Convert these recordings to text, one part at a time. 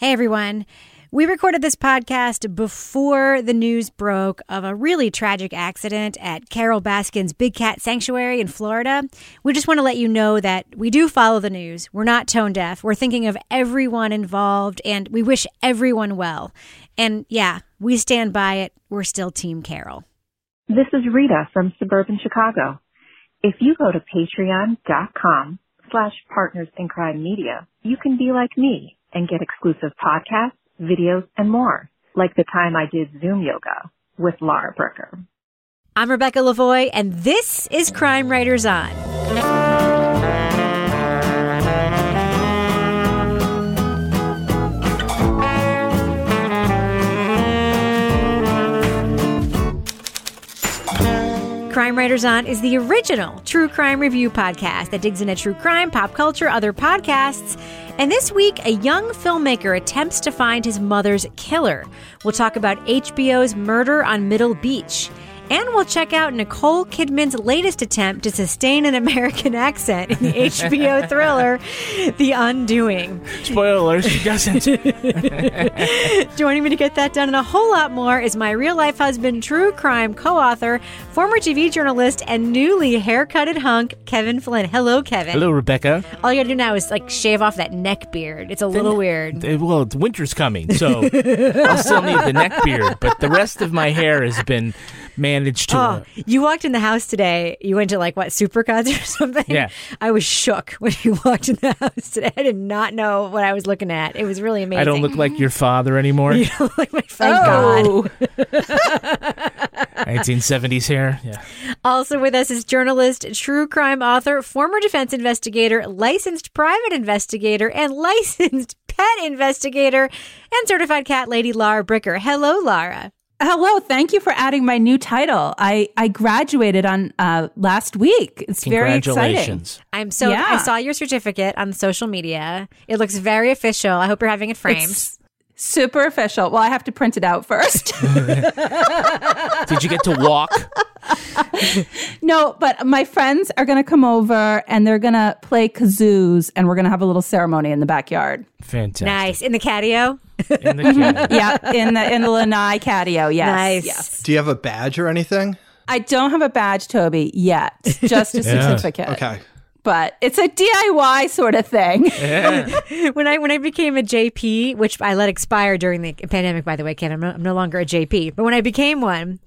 Hey everyone. We recorded this podcast before the news broke of a really tragic accident at Carole Baskin's Big Cat Sanctuary in Florida. We just want to let you know that we do follow the news. We're not tone deaf. We're thinking of everyone involved and we wish everyone well. And yeah, we stand by it. We're still Team Carole. This is Rita from suburban Chicago. If you go to patreon.com slash partners in crime media, you can be like me and get exclusive podcasts videos, and more, like the time I did Zoom yoga with Lara Bricker. I'm Rebecca Lavoie, and this is Crime Writers On. Crime Writers On is the original true crime review podcast that digs into true crime, pop culture, other podcasts. And this week, a young filmmaker attempts to find his mother's killer. We'll talk about HBO's Murder on Middle Beach. And we'll check out Nicole Kidman's latest attempt to sustain an American accent in the HBO thriller, The Undoing. Spoiler she doesn't. Joining me to get that done and a whole lot more is my real life husband, true crime co author, former TV journalist, and newly haircutted hunk, Kevin Flynn. Hello, Kevin. Hello, Rebecca. All you gotta do now is like shave off that neck beard. It's a little weird. Well, winter's coming, so I'll still need the neck beard, but the rest of my hair has been managed to. Oh, you walked in the house today. You went to like what supercuts or something. Yeah. I was shook when you walked in the house today. I did not know what I was looking at. It was really amazing. I don't look like your father anymore. You don't look like thank God. 1970s hair. Yeah. Also with us is journalist, true crime author, former defense investigator, licensed private investigator, and licensed pet investigator, and certified cat lady Lara Bricker. Hello, Lara. Hello, thank you for adding my new title. I, I graduated on uh, last week. It's very exciting. I'm so Yeah. I saw your certificate on social media. It looks very official. I hope you're having it framed. It's super official. Well, I have to print it out first. Did you get to walk? no, but my friends are going to come over and they're going to play kazoos and we're going to have a little ceremony in the backyard. Fantastic. nice. In the catio? In the cabin. yeah, in the in the Lanai catio. Yes. Nice. Yes. Do you have a badge or anything? I don't have a badge, Toby, yet. Just a Yeah. certificate. Okay. But it's a DIY sort of thing. Oh, when I when I became a JP, which I let expire during the pandemic, by the way, Ken, I'm no, I'm no longer a JP. But when I became one,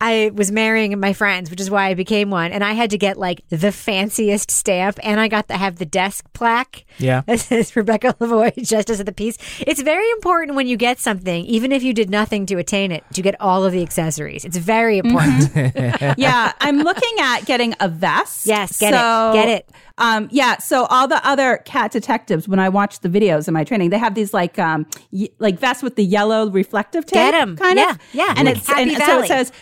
I was marrying my friends, which is why I became one, and I had to get like the fanciest stamp, and I got to have the desk plaque. Yeah. that says Rebecca Lavoie, Justice of the Peace. It's very important when you get something, even if you did nothing to attain it, to get all of the accessories. It's very mm-hmm. important. yeah, I'm looking at getting a vest. Yes, get it. Get it. Um, yeah, so all the other cat detectives, when I watch the videos in my training, they have these like um, y- like vests with the yellow reflective tape. Get 'em. kind Yeah, of. yeah. And Like it's Happy and so it says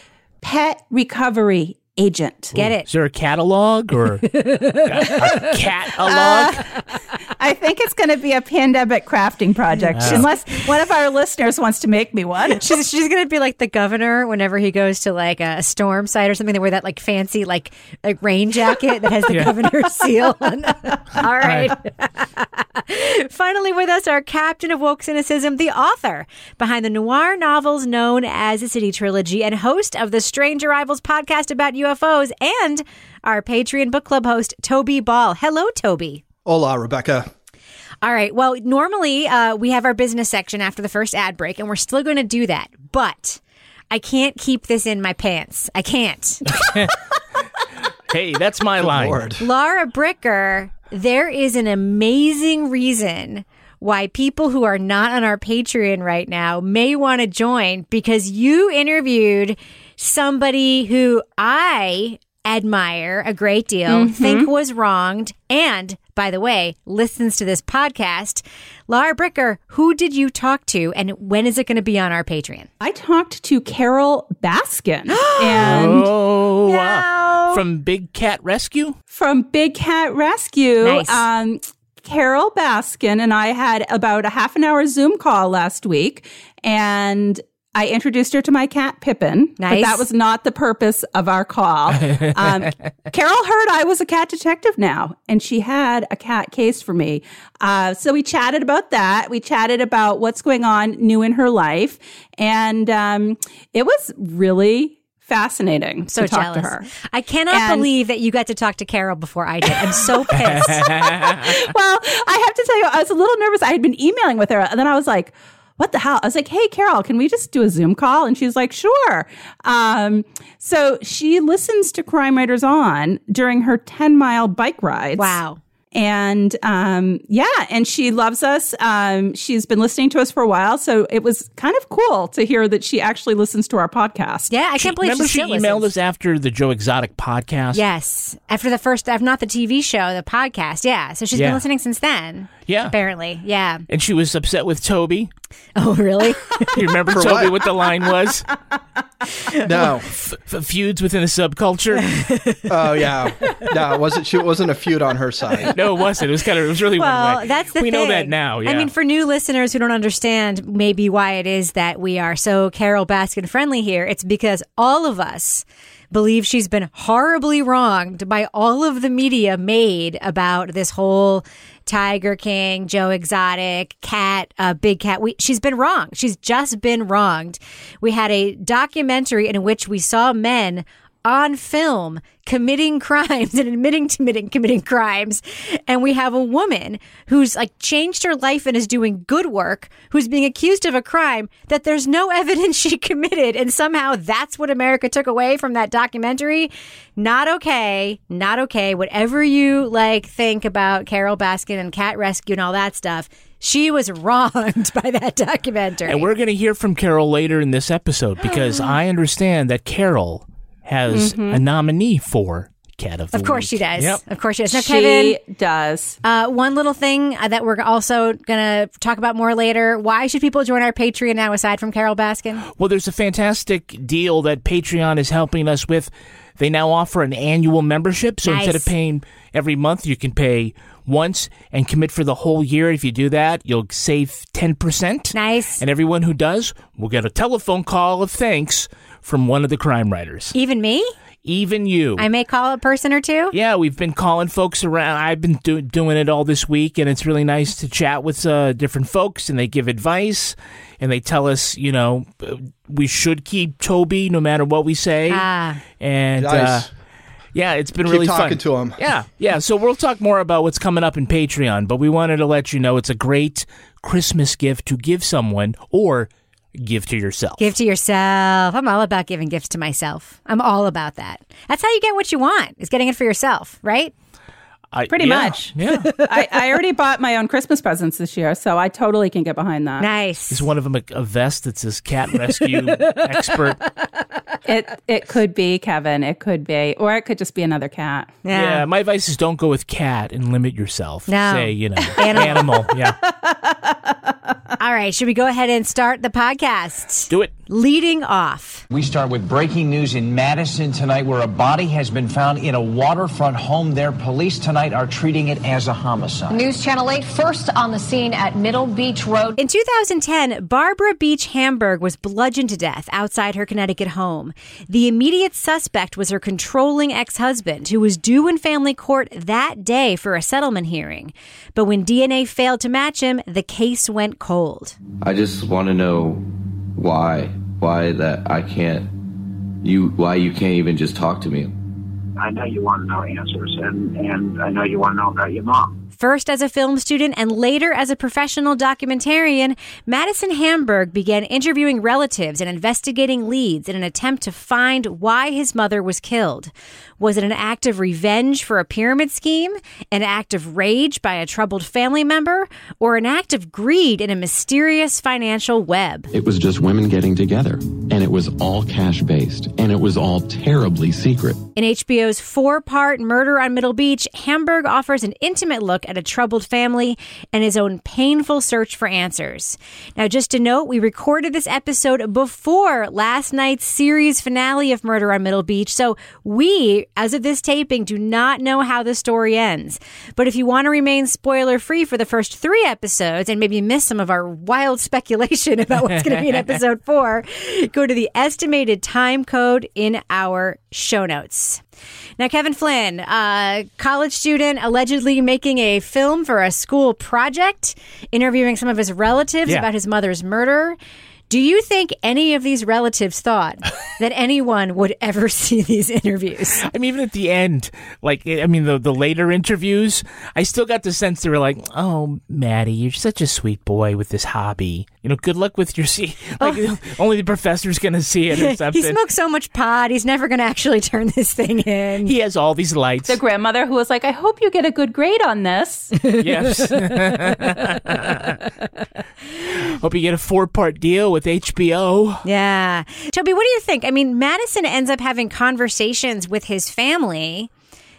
pet recovery agent. Get it. Is there a catalog or a, a catalog? Uh, I think it's going to be a pandemic crafting project, unless one of our listeners wants to make me one. She's she's gonna be like the governor whenever he goes to like a storm site or something. They wear that like fancy like like rain jacket that has the governor's seal. on All right. Finally, with us, our captain of woke cynicism, the author behind the noir novels known as the City Trilogy, and host of the Strange Arrivals podcast about UFOs, and our Patreon book club host, Toby Ball. Hello, Toby. Hola, Rebecca. All right. Well, normally uh, we have our business section after the first ad break, and we're still going to do that. But I can't keep this in my pants. I can't. hey, that's my line. Lord. Lara Bricker, there is an amazing reason why people who are not on our Patreon right now may want to join because you interviewed somebody who I admire a great deal, think was wronged, and by the way, listens to this podcast. Lara Bricker, who did you talk to, and when is it going to be on our Patreon? I talked to Carole Baskin and Oh, No. wow. From Big Cat Rescue? from Big Cat Rescue. Nice. Um, Carole Baskin and I had about a half an hour Zoom call last week, and I introduced her to my cat Pippin. But Nice. that was not the purpose of our call. Um, Carole heard I was a cat detective now, and she had a cat case for me. Uh, so we chatted about that. We chatted about what's going on new in her life, and um, it was really fascinating So to talk jealous. to her. I cannot And- believe that you got to talk to Carole before I did. I'm so pissed. well, I have to tell you, I was a little nervous. I had been emailing with her, and then I was like, what the hell? I was like, hey, Carole, can we just do a Zoom call? And she's like, sure. Um, so she listens to Crime Writers On during her 10 mile bike rides. wow. And um, yeah, and she loves us. Um, she's been listening to us for a while. So it was kind of cool to hear that she actually listens to our podcast. Yeah, I can't believe Remember she she still emailed listens. us after the Joe Exotic podcast? Yes, after the first, after not the TV show, the podcast. Yeah, so she's been listening since then. Yeah. apparently. Yeah. And she was upset with Toby. Oh, really? You remember For Toby what? what the line was? No. F- feuds within a subculture? Oh yeah. No, it wasn't she it wasn't a feud on her side. No, it wasn't. It was kind of, it was really one well, way. that's the we thing. know that now. Yeah. I mean, for new listeners who don't understand maybe why it is that we are so Carole Baskin friendly here, it's because all of us believe she's been horribly wronged by all of the media made about this whole Tiger King, Joe Exotic, Cat, uh, Big Cat. We, she's been wrong. She's just been wronged. We had a documentary in which we saw men on film committing crimes and admitting to committing, committing crimes. And we have a woman who's like changed her life and is doing good work, who's being accused of a crime that there's no evidence she committed. And somehow that's what America took away from that documentary. Not okay. Not okay. Whatever you like think about Carole Baskin and Cat Rescue and all that stuff. She was wronged by that documentary. And we're going to hear from Carole later in this episode because I understand that Carole has a nominee for Cat of the Mm-hmm. of course Week. she does. Yep. Of course she does. Now, she Kevin, does. Uh, one little thing uh, that we're also going to talk about more later. Why should people join our Patreon now, aside from Carole Baskin? Well, there's a fantastic deal that Patreon is helping us with. They now offer an annual membership. So instead of paying every month, you can pay once and commit for the whole year. If you do that, you'll save 10%. Nice. And everyone who does will get a telephone call of thanks from one of the crime writers. Even me? Even you. I may call a person or two. Yeah, we've been calling folks around. I've been do- doing it all this week, and it's really nice to chat with uh, different folks, and they give advice, and they tell us, you know, uh, we should keep Toby no matter what we say. Ah. and uh, yeah, it's been Keep really talking fun. to him. Yeah, yeah. So we'll talk more about what's coming up in Patreon, but we wanted to let you know it's a great Christmas gift to give someone or give to yourself. Give to yourself. I'm all about giving gifts to myself. I'm all about that. That's how you get what you want, is getting it for yourself, right? I- Pretty yeah, much. Yeah. I, I already bought my own Christmas presents this year, so I totally can get behind that. Nice. Is one of them a, a vest that says cat rescue expert? It it could be Kevin. It could be, or it could just be another cat. Yeah. my advice is don't go with cat and limit yourself. No. Say, you know, Animal. animal. Yeah. All right. Should we go ahead and start the podcast? Do it. Leading off. We start with breaking news in Madison tonight where a body has been found in a waterfront home there. Police tonight are treating it as a homicide. News Channel 8 first on the scene at Middle Beach Road. In 2010, Barbara Beach Hamburg was bludgeoned to death outside her Connecticut home. The immediate suspect was her controlling ex husband, who was due in family court that day for a settlement hearing. But when DNA failed to match him, the case went cold. I just want to know why, why that I can't, you, why you can't even just talk to me. I know you want to know answers, and, and I know you want to know about your mom. First as a film student and later as a professional documentarian, Madison Hamburg began interviewing relatives and investigating leads in an attempt to find why his mother was killed. Was it an act of revenge for a pyramid scheme, an act of rage by a troubled family member, or an act of greed in a mysterious financial web? It was just women getting together, and it was all cash based, and it was all terribly secret. In HBO's four part Murder on Middle Beach, Hamburg offers an intimate look at a troubled family and his own painful search for answers. Now, just to note, we recorded this episode before last night's series finale of Murder on Middle Beach, so we, as of this taping, do not know how the story ends. But if you want to remain spoiler free for the first three episodes and maybe miss some of our wild speculation about what's going to be in episode four, go to the estimated time code in our show notes. Now, Kevin Flynn, uh, college student, allegedly making a film for a school project, interviewing some of his relatives Yeah. about his mother's murder. Do you think any of these relatives thought that anyone would ever see these interviews? I mean, even at the end, like I mean, the the later interviews, I still got the sense they were like, "Oh, Maddie, you're such a sweet boy with this hobby. You know, good luck with your see. Like, oh. only the professor's gonna see it or something." he smokes so much pot, he's never going to actually turn this thing in. He has all these lights. The grandmother who was like, I hope you get a good grade on this. yes. Hope you get a four part deal with HBO. Yeah. Toby, what do you think? I mean, Madison ends up having conversations with his family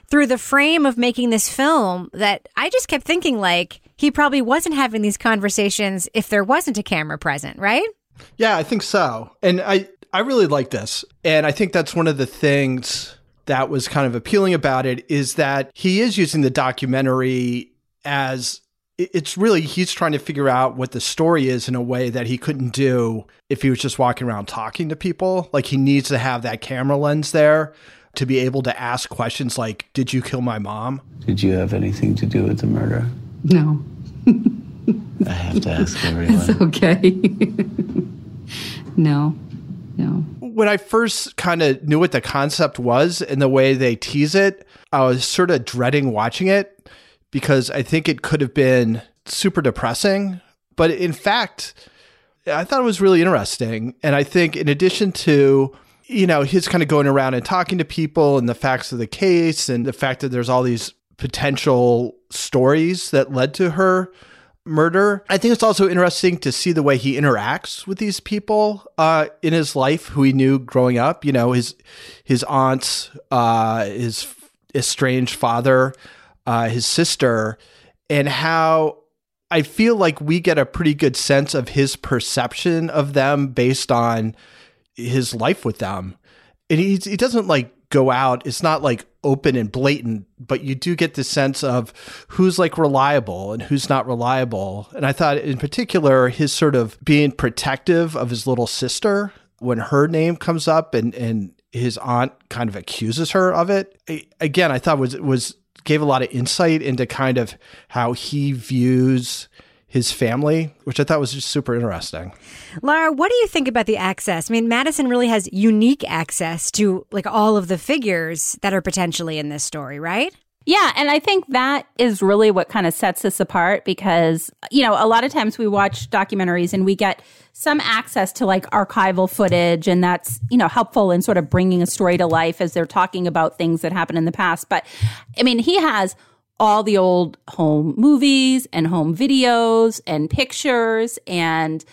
through the frame of making this film that I just kept thinking like he probably wasn't having these conversations if there wasn't a camera present, right? Yeah, I think so. And I I really like this. And I think that's one of the things that was kind of appealing about it is that he is using the documentary as it- it's really he's trying to figure out what the story is in a way that he couldn't do if he was just walking around talking to people. Like he needs to have that camera lens there to be able to ask questions like, "Did you kill my mom?" Did you have anything to do with the murder? No, I have to ask everyone. it's okay. no, no. when I first kind of knew what the concept was and the way they tease it, I was sort of dreading watching it because I think it could have been super depressing. But in fact, I thought it was really interesting. And I think, in addition to, you know, his kind of going around and talking to people and the facts of the case and the fact that there's all these potential stories that led to her murder. I think it's also interesting to see the way he interacts with these people uh, in his life who he knew growing up. You know, his his aunts, uh, his estranged father, uh, his sister, and how I feel like we get a pretty good sense of his perception of them based on his life with them. And he he doesn't like go out. It's not like open and blatant, but you do get the sense of who's like reliable and who's not reliable. And I thought in particular his sort of being protective of his little sister when her name comes up and and his aunt kind of accuses her of it. A- Again, I thought was was gave a lot of insight into kind of how he views his family, which I thought was just super interesting. Lara, what do you think about the access? I mean, Madison really has unique access to like all of the figures that are potentially in this story, right? Yeah, and I think that is really what kind of sets us apart because, you know, a lot of times we watch documentaries and we get some access to like archival footage, and that's, you know, helpful in sort of bringing a story to life as they're talking about things that happened in the past. But I mean, he has all the old home movies and home videos and pictures and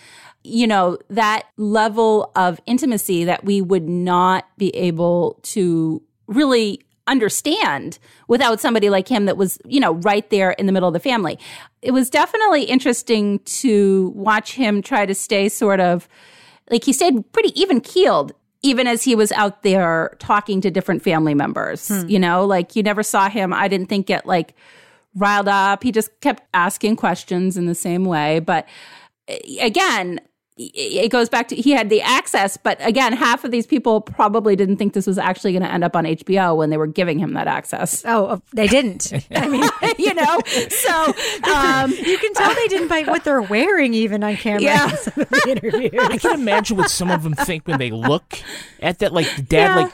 you know, that level of intimacy that we would not be able to really understand without somebody like him that was, you know, right there in the middle of the family. It was definitely interesting to watch him try to stay sort of like he stayed pretty even keeled even as he was out there talking to different family members, you know, like you never saw him, I didn't think get like riled up. He just kept asking questions in the same way. But eh, again, it goes back to he had the access, but again, half of these people probably didn't think this was actually going to end up on HBO when they were giving him that access. Oh, they didn't. I mean, you know, so um, you can tell they didn't by what they're wearing even on camera. Yeah. in some of the interviews. I can imagine what some of them think when they look at that. Like the dad, Yeah. like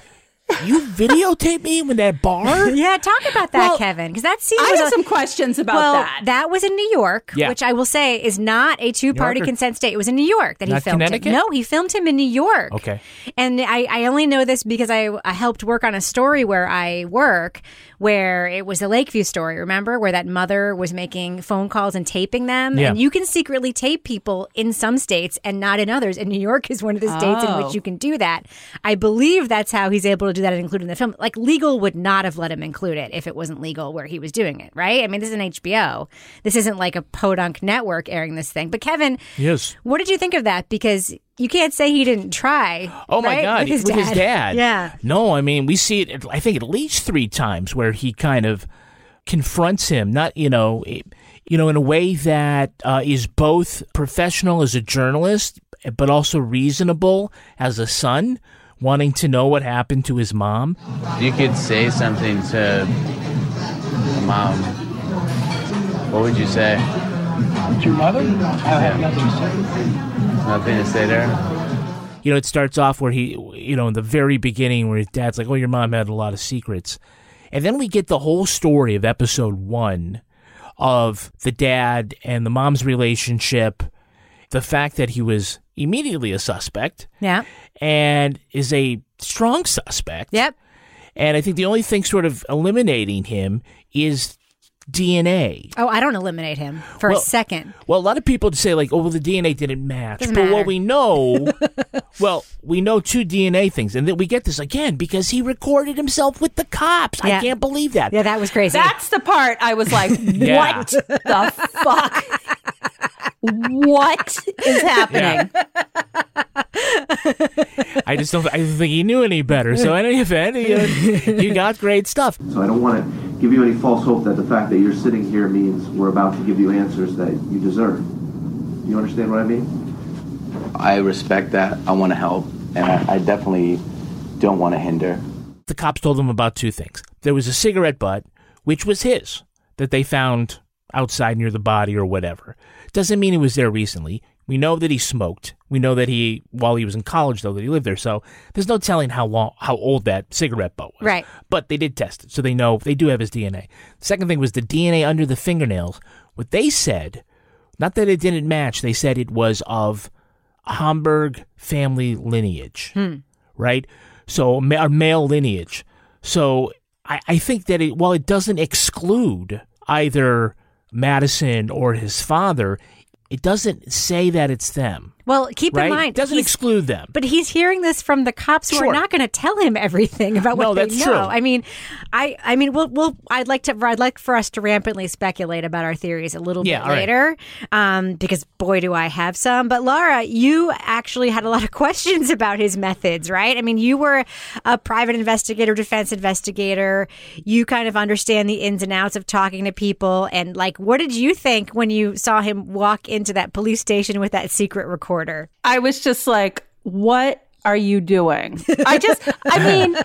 You videotaped me in that bar? yeah, talk about that, Well, Kevin, because that scene I have a- some questions about well, that. was in New York, Yeah. which I will say is not a two-party York or- consent state. It was in New York that he Not filmed Connecticut? him. No, he filmed him in New York. Okay. And I, I only know this because I, I helped work on a story where I work, where it was the Lakeview story. Remember where that mother was making phone calls and taping them, Yeah. and you can secretly tape people in some states and not in others. And New York is one of the states in Oh. which you can do that. I believe that's how he's able to do that and include it in the film. Like legal would not have let him include it if it wasn't legal where he was doing it, right? I mean, this is an HBO. This isn't like a podunk network airing this thing. But Kevin, Yes. what did you think of that? Because you can't say he didn't try. Oh my? God, with his dad. Yeah. No, I mean we see it. I think at least three times where he kind of confronts him. Not you know, you know, in a way that uh, is both professional as a journalist, but also reasonable as a son, wanting to know what happened to his mom. You could say something to mom. What would you say? To your mother? I have nothing to say. Nothing to say to her? you know, it starts off where he, you know, in the very beginning where his dad's like, "Oh, your mom had a lot of secrets," and then we get the whole story of episode one of the dad and the mom's relationship, the fact that he was immediately a suspect Yeah. and is a strong suspect. Yep. And I think the only thing sort of eliminating him is DNA. Oh, I don't eliminate him for Well- a second. Well, a lot of people say like, "Oh, well, the DNA didn't match," Doesn't but matter. what we know, well, we know two DNA things, and then we get this again because he recorded himself with the cops. Yeah. I can't believe that. Yeah, that was crazy. That's the part I was like, what the fuck? What is happening? I just don't. I don't think he knew any better. So, in any event, he, uh, you got great stuff. So I don't want to give you any false hope that the fact that you're sitting here means we're about to give you answers that you deserve. You understand what I mean? I respect that. I want to help, and I, I definitely don't want to hinder. The cops told him about two things. There was a cigarette butt, which was his, that they found outside near the body or whatever. Doesn't mean he was there recently. We know that he smoked. We know that he, while he was in college, though, that he lived there. So there's no telling how long, how old that cigarette butt was. Right. But they did test it, so they know they do have his DNA. Second thing was the DNA under the fingernails. What they said, not that it didn't match, they said it was of Hamburg family lineage hmm. right? So ma- a male lineage. So I, I think that it, while it doesn't exclude either Madison or his father, it doesn't say that it's them. Well, keep right? in mind, it doesn't exclude them. But he's hearing this from the cops who Sure. are not going to tell him everything about what No, they that's know. true. I mean, I, I mean, we'll, we'll, I'd like to, I'd like for us to rampantly speculate about our theories a little Yeah, bit all right. later, um, because boy, do I have some. But Lara, you actually had a lot of questions about his methods, right? I mean, you were a private investigator, defense investigator. You kind of understand the ins and outs of talking to people, and like, what did you think when you saw him walk into that police station with that secret recorder? I was just like, what are you doing? I just, I mean,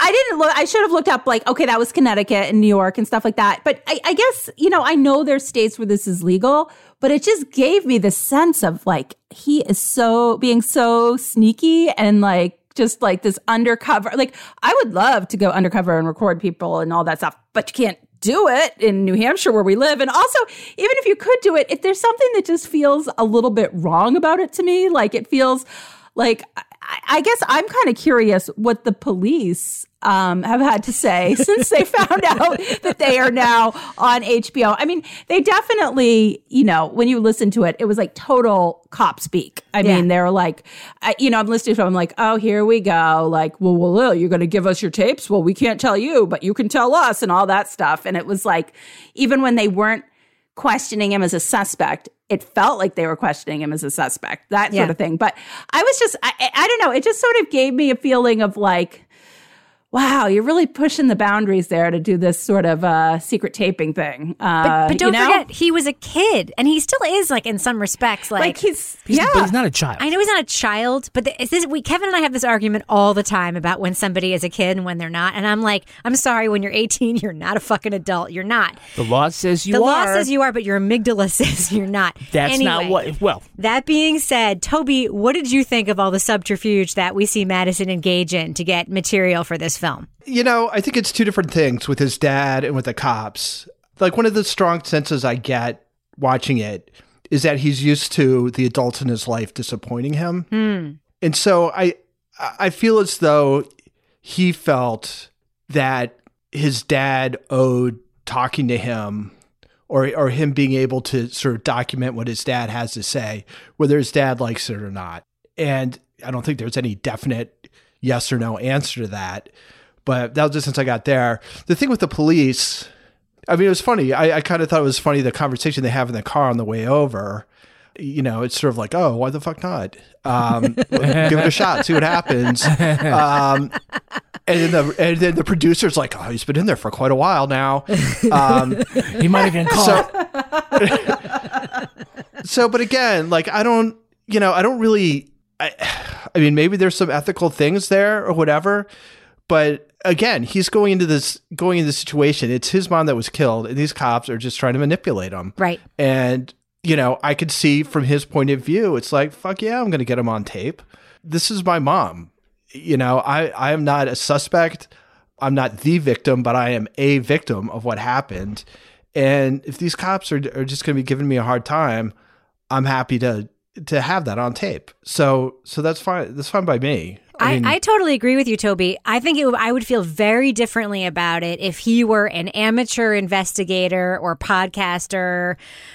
I didn't look, I should have looked up like, okay, that was Connecticut and New York and stuff like that. But I, I guess, you know, I know there's states where this is legal, but it just gave me the sense of like, he is so, being so sneaky and like, just like this undercover. Like, I would love to go undercover and record people and all that stuff, but you can't do it in New Hampshire where we live. And also, even if you could do it, if there's something that just feels a little bit wrong about it to me, like it feels like I, I guess I'm kind of curious what the police um, have had to say since they found out that they are now on HBO. I mean, they definitely, you know, when you listen to it, it was like total cop speak. I Yeah. mean, they're like, I, you know, I'm listening to them, I'm like, oh, here we go. Like, well, well, Lil, you're going to give us your tapes? Well, we can't tell you, but you can tell us and all that stuff. And it was like, even when they weren't questioning him as a suspect, it felt like they were questioning him as a suspect, that sort of thing. But I was just, I I don't know, it just sort of gave me a feeling of like, wow, you're really pushing the boundaries there to do this sort of uh, secret taping thing. Uh, But, but don't you know? forget, he was a kid, and he still is like in some respects, like, like he's, He's, yeah. but he's not a child. I know he's not a child, but the, is this we Kevin and I have this argument all the time about when somebody is a kid and when they're not. And I'm like, I'm sorry, when you're 18, you're not a fucking adult. You're not. the law says you the law are. says you are, but your amygdala says you're not. That's not Anyway, what. Well, That being said, Toby, what did you think of all the subterfuge that we see Madison engage in to get material for this film? You know, I think it's two different things with his dad and with the cops. Like one of the strong senses I get watching it is that he's used to the adults in his life disappointing him. Hmm. And so I I feel as though he felt that his dad owed talking to him or or him being able to sort of document what his dad has to say, whether his dad likes it or not. And I don't think there's any definite yes or no answer to that. But that was just since I got there. The thing with the police, I mean, it was funny. I, I kind of thought it was funny the conversation they have in the car on the way over. You know, it's sort of like, oh, why the fuck not? Um, give it a shot, see what happens. Um, and then the and then the producer's like, oh, he's been in there for quite a while now. Um, he might have been caught. so, but again, like I don't, you know, I don't really. I, I mean, maybe there's some ethical things there or whatever, but again, he's going into this going into this situation. It's his mom that was killed, and these cops are just trying to manipulate him. Right. And you know, I could see from his point of view, it's like, fuck yeah, I'm going to get him on tape. This is my mom. You know, I I am not a suspect. I'm not the victim, but I am a victim of what happened. And if these cops are are just going to be giving me a hard time, I'm happy to to have that on tape. So so that's fine. That's fine by me. I, mean, I totally agree with you, Toby. I think it, I would feel very differently about it if he were an amateur investigator or podcaster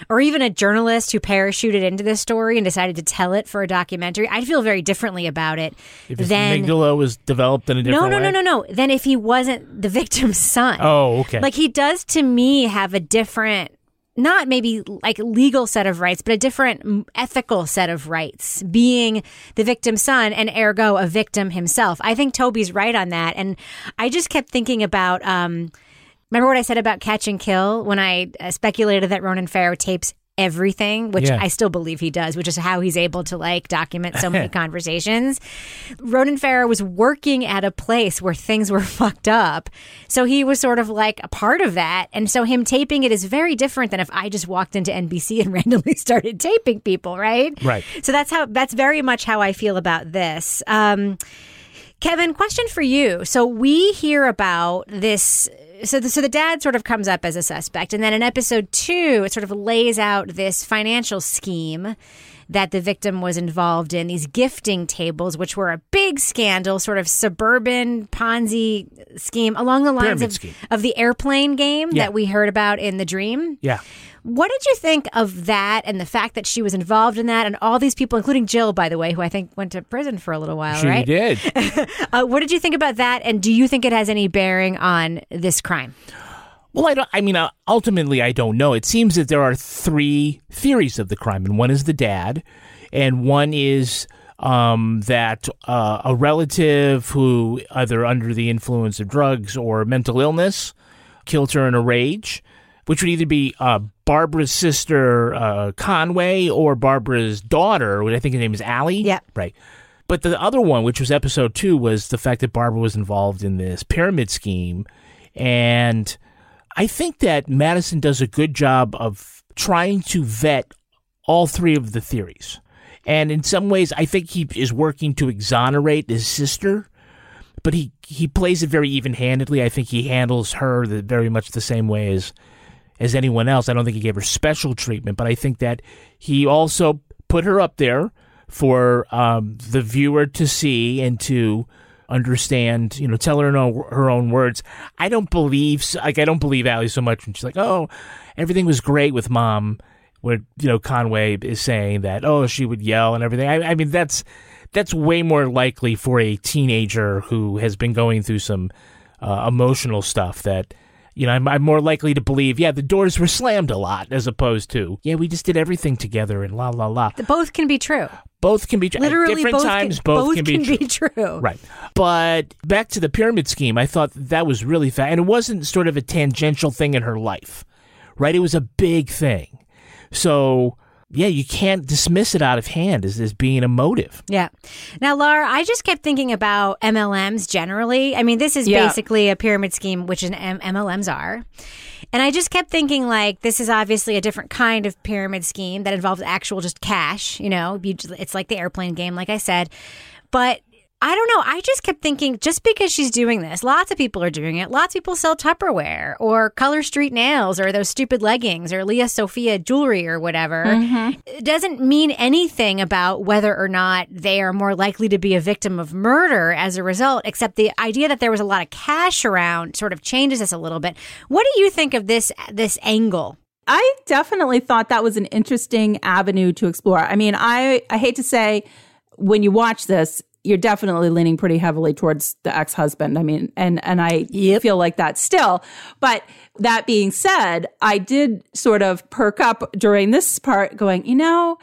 or even a journalist who parachuted into this story and decided to tell it for a documentary. I'd feel very differently about it if his than. amygdala was developed in a No, different no, way. no, no, no. Than if he wasn't the victim's son. Oh, okay. Like he does to me have a different, not maybe like legal set of rights, but a different ethical set of rights, being the victim's son and ergo a victim himself. I think Toby's right on that. And I just kept thinking about, um, remember what I said about Catch and Kill when I uh, speculated that Ronan Farrow tapes everything, which Yeah. I still believe he does, which is how he's able to like document so many conversations. Ronan Farrow was working at a place where things were fucked up. So he was sort of like a part of that. And so him taping it is very different than if I just walked into NBC and randomly started taping people, right? Right. So that's how that's very much how I feel about this. Um Kevin, question for you. So we hear about this. So the, so the dad sort of comes up as a suspect, and then in episode two, it sort of lays out this financial scheme that the victim was involved in. These gifting tables, which were a big scandal, sort of suburban Ponzi scheme along the lines Pyramid of, scheme. of the airplane game Yeah. that we heard about in the dream. Yeah. What did you think of that and the fact that she was involved in that and all these people, including Jill, by the way, who I think went to prison for a little while, She right? did. Uh, what did you think about that? And do you think it has any bearing on this crime? Well, I don't. I mean, uh, ultimately, I don't know. It seems that there are three theories of the crime, and one is the dad, and one is um, that uh, a relative who, either under the influence of drugs or mental illness, killed her in a rage, which would either be uh, Barbara's sister uh, Conway or Barbara's daughter, which I think her name is Allie. Yeah. right. But the other one, which was episode two, was the fact that Barbara was involved in this pyramid scheme. And I think that Madison does a good job of trying to vet all three of the theories. And in some ways, I think he is working to exonerate his sister, but he, he plays it very even handedly. I think he handles her the, very much the same way as as anyone else. I don't think he gave her special treatment, but I think that he also put her up there for um, the viewer to see and to understand. You know, tell her in her own words. I don't believe like I don't believe Allie so much when she's like, "Oh, everything was great with mom." Where you know Conway is saying that, "Oh, she would yell and everything." I, I mean, that's that's way more likely for a teenager who has been going through some uh, emotional stuff that You know, I'm, I'm more likely to believe, yeah, the doors were slammed a lot as opposed to, yeah, we just did everything together and la la la. Both can be true. Both can be true. Literally, different both times. can, both, can, be, true. true. Right. But back to the pyramid scheme, I thought that was really fast. And it wasn't sort of a tangential thing in her life, right? It was a big thing. So, yeah, you can't dismiss it out of hand as, as being a motive. Yeah. Now, Lara, I just kept thinking about MLMs generally. I mean, this is Yeah. basically a pyramid scheme, which an M- MLMs are. And I just kept thinking, like, this is obviously a different kind of pyramid scheme that involves actual just cash. You know, you, it's like the airplane game, like I said. But I don't know. I just kept thinking, just because she's doing this, lots of people are doing it. Lots of people sell Tupperware or Color Street nails or those stupid leggings or Lia Sophia jewelry or whatever. Mm-hmm. It doesn't mean anything about whether or not they are more likely to be a victim of murder as a result, except the idea that there was a lot of cash around sort of changes this a little bit. What do you think of this this angle? I definitely thought that was an interesting avenue to explore. I mean, I, I hate to say when you watch this, you're definitely leaning pretty heavily towards the ex-husband. I mean, and and I feel like that still. But that being said, I did sort of perk up during this part going, you know,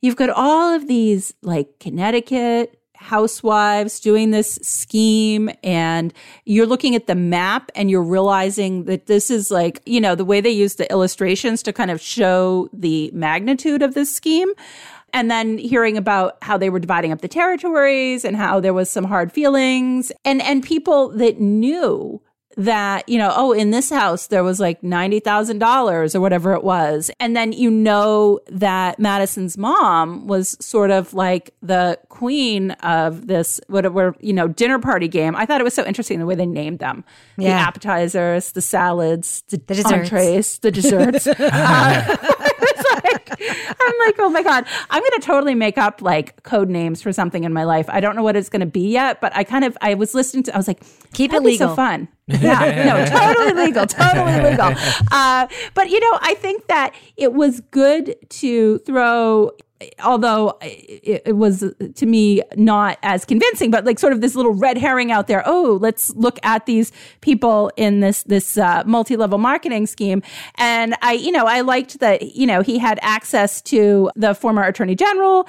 you've got all of these like Connecticut housewives doing this scheme and you're looking at the map and you're realizing that this is like, you know, the way they use the illustrations to kind of show the magnitude of this scheme. And then hearing about how they were dividing up the territories and how there was some hard feelings and, and people that knew that, you know, oh, in this house, there was like $90,000 or whatever it was. And then you know that Madison's mom was sort of like the queen of this, whatever, you know, dinner party game. I thought it was so interesting the way they named them the appetizers, the salads, the, desserts. entrees, the desserts. Uh, it's like, I'm like, oh my God, I'm going to totally make up like code names for something in my life. I don't know what it's going to be yet, but I kind of, I was listening to, I was like, Keep it legal. so fun. Yeah, no, totally legal, totally legal. Uh, but you know, I think that it was good to throw. Although it, it was to me not as convincing, but like sort of this little red herring out there. Oh, let's look at these people in this this uh, multi level marketing scheme. And I, you know, I liked that. You know, he had access to the former attorney general,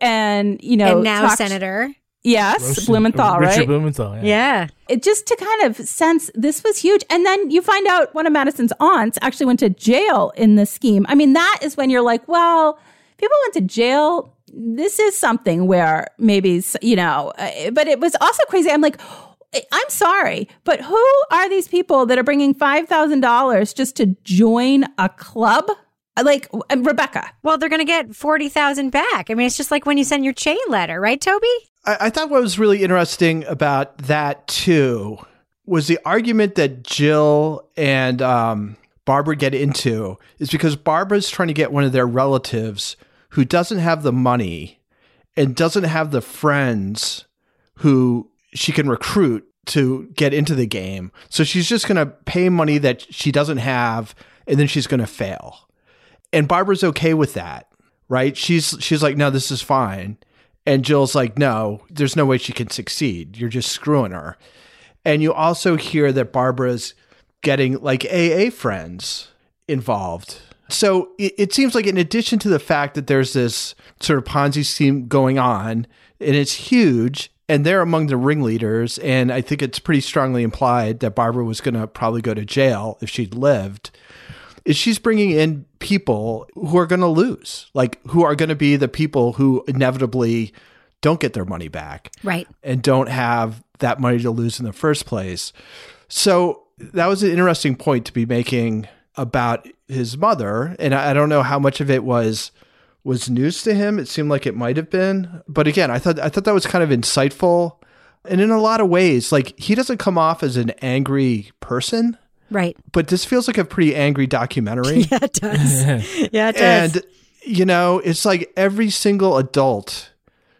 and you know, and now talked- senator. Yes, Roasted- Blumenthal, Richard right? Blumenthal, yeah. Yeah. it just to kind of sense this was huge. And then you find out one of Madison's aunts actually went to jail in this scheme. I mean, that is when you're like, well, people went to jail. This is something where maybe, you know, uh, but it was also crazy. I'm like, I'm sorry, but who are these people that are bringing $5,000 just to join a club? Like uh, Rebecca. Well, they're going to get 40,000 back. I mean, it's just like when you send your chain letter, right, Toby? I, I thought what was really interesting about that too was the argument that Jill and um, Barbara get into is because Barbara's trying to get one of their relatives who doesn't have the money and doesn't have the friends who she can recruit to get into the game. So she's just going to pay money that she doesn't have and then she's going to fail. And Barbara's okay with that, right? She's she's like, "No, this is fine." And Jill's like, "No, there's no way she can succeed. You're just screwing her." And you also hear that Barbara's getting like AA friends involved. So it, it seems like, in addition to the fact that there's this sort of Ponzi scheme going on, and it's huge, and they're among the ringleaders, and I think it's pretty strongly implied that Barbara was going to probably go to jail if she'd lived. Is she's bringing in people who are going to lose, like who are going to be the people who inevitably don't get their money back Right. and don't have that money to lose in the first place. So that was an interesting point to be making about his mother, and I I don't know how much of it was was news to him. It seemed like it might have been, but again, I thought I thought that was kind of insightful, and in a lot of ways, like he doesn't come off as an angry person, Right. but this feels like a pretty angry documentary. Yeah, it does. yeah, it does. And you know, it's like every single adult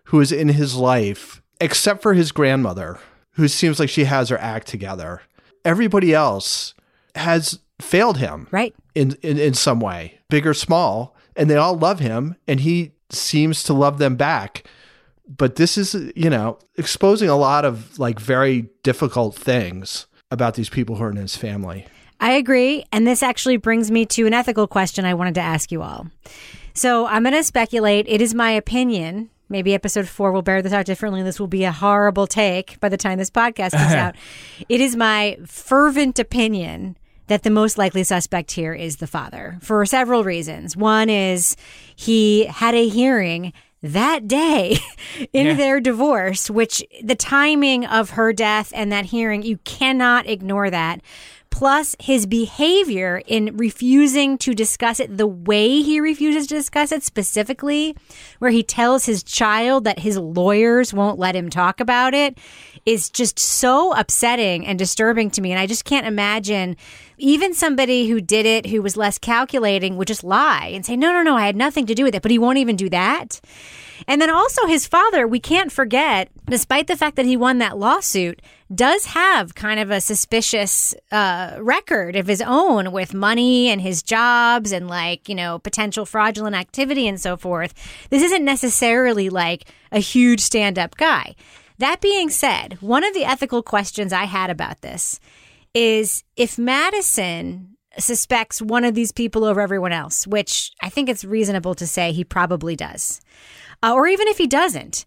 who is in his life, except for his grandmother, who seems like she has her act together. Everybody else has failed him, right? In in, in some way, big or small, and they all love him, and he seems to love them back. But this is, you know, exposing a lot of like very difficult things about these people who are in his family. I agree. And this actually brings me to an ethical question I wanted to ask you all. So I'm going to speculate. It is my opinion. Maybe episode four will bear this out differently. This will be a horrible take by the time this podcast comes out. It is my fervent opinion that the most likely suspect here is the father for several reasons. One is he had a hearing that day in Yeah. their divorce, which the timing of her death and that hearing, you cannot ignore that. Plus his behavior in refusing to discuss it the way he refuses to discuss it specifically, where he tells his child that his lawyers won't let him talk about it, is just so upsetting and disturbing to me. And I just can't imagine even somebody who did it, who was less calculating, would just lie and say, no, no, no, I had nothing to do with it. But he won't even do that. And then also his father, we can't forget, despite the fact that he won that lawsuit, does have kind of a suspicious uh, record of his own with money and his jobs and like, you know, potential fraudulent activity and so forth. This isn't necessarily like a huge stand up guy. That being said, one of the ethical questions I had about this is if Madison suspects one of these people over everyone else, which I think it's reasonable to say he probably does, uh, or even if he doesn't,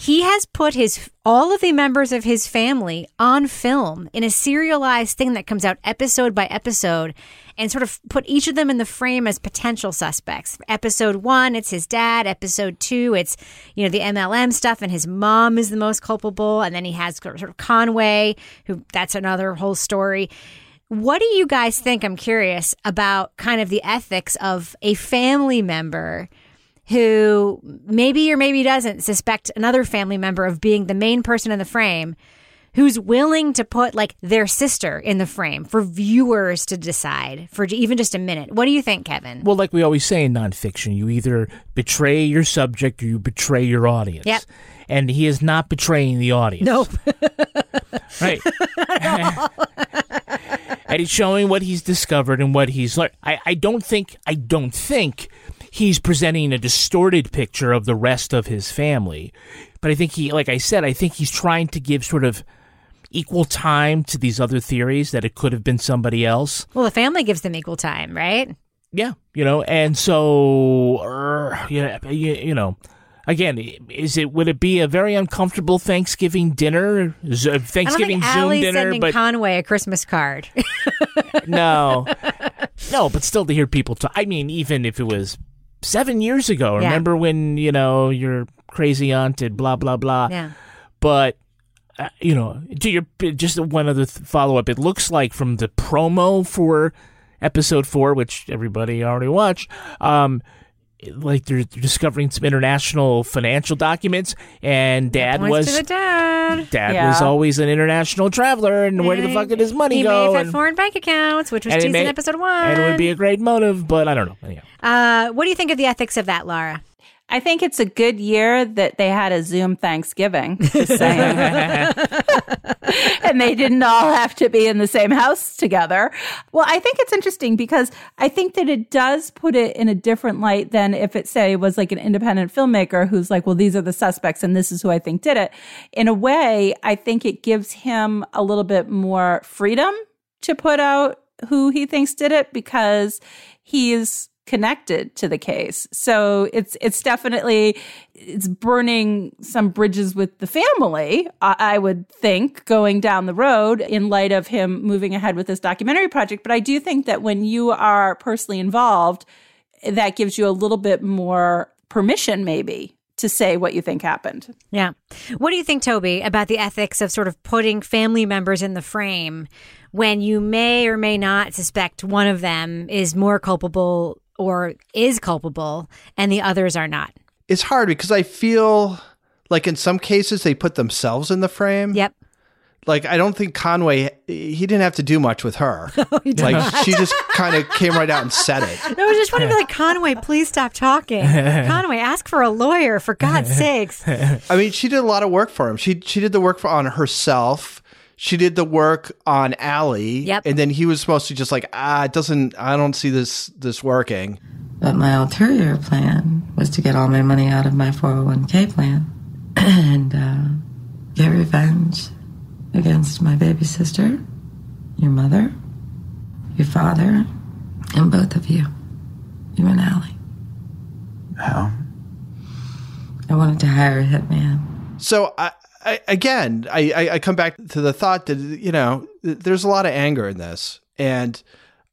he has put his all of the members of his family on film in a serialized thing that comes out episode by episode and sort of put each of them in the frame as potential suspects. Episode 1 it's his dad, episode 2 it's you know the MLM stuff and his mom is the most culpable and then he has sort of Conway who that's another whole story. What do you guys think? I'm curious about kind of the ethics of a family member who maybe or maybe doesn't suspect another family member of being the main person in the frame who's willing to put like their sister in the frame for viewers to decide for even just a minute. What do you think, Kevin? Well, like we always say in nonfiction, you either betray your subject or you betray your audience. Yep. And he is not betraying the audience. Nope. Right. and he's showing what he's discovered and what he's learned. I, I don't think I don't think he's presenting a distorted picture of the rest of his family. But I think he like I said, I think he's trying to give sort of equal time to these other theories that it could have been somebody else. Well, the family gives them equal time, right? Yeah, you know, and so uh, yeah, you, you know, again, is it would it be a very uncomfortable Thanksgiving dinner, Z- I Thanksgiving don't think Zoom dinner? sending But Conway a Christmas card. no, no, but still to hear people talk. I mean, even if it was seven years ago, Yeah. remember when you know your crazy aunt did blah blah blah. Yeah. But uh, you know, to your just one other th- follow up. It looks like from the promo for episode four, which everybody already watched. Um, like they're discovering some international financial documents, and Dad was to the dad. Dad was always an international traveler, and where the fuck did his money he go? have had and, foreign bank accounts, which was and teased in episode one. and it would be a great motive, but I don't know. Anyhow. Uh, what do you think of the ethics of that, Lara? I think it's a good year that they had a Zoom Thanksgiving. Just saying. and they didn't all have to be in the same house together. Well, I think it's interesting because I think that it does put it in a different light than if it, say, was like an independent filmmaker who's like, well, these are the suspects and this is who I think did it. In a way, I think it gives him a little bit more freedom to put out who he thinks did it because he's connected to the case. So it's it's definitely it's burning some bridges with the family, I, I would think, going down the road in light of him moving ahead with this documentary project. But I do think that when you are personally involved, that gives you a little bit more permission, maybe, to say what you think happened. Yeah. What do you think, Toby, about the ethics of sort of putting family members in the frame when you may or may not suspect one of them is more culpable or is culpable and the others are not? It's hard because I feel like in some cases they put themselves in the frame. Yep. Like I don't think Conway he didn't have to do much with her. like she just kind of came right out and said it. I was just wondering, like, Conway, please stop talking. Conway, ask for a lawyer, for God's sakes. I mean, she did a lot of work for him. She she did the work for, on herself. She did the work on Allie. Yep. And then he was supposed to just like, ah, it doesn't. I don't see this this working. But my ulterior plan was to get all my money out of my 401k plan and uh, get revenge against my baby sister, your mother, your father and both of you, you and Allie. How? I wanted to hire a hitman. So I, I again, I, I, come back to the thought that you know there's a lot of anger in this, and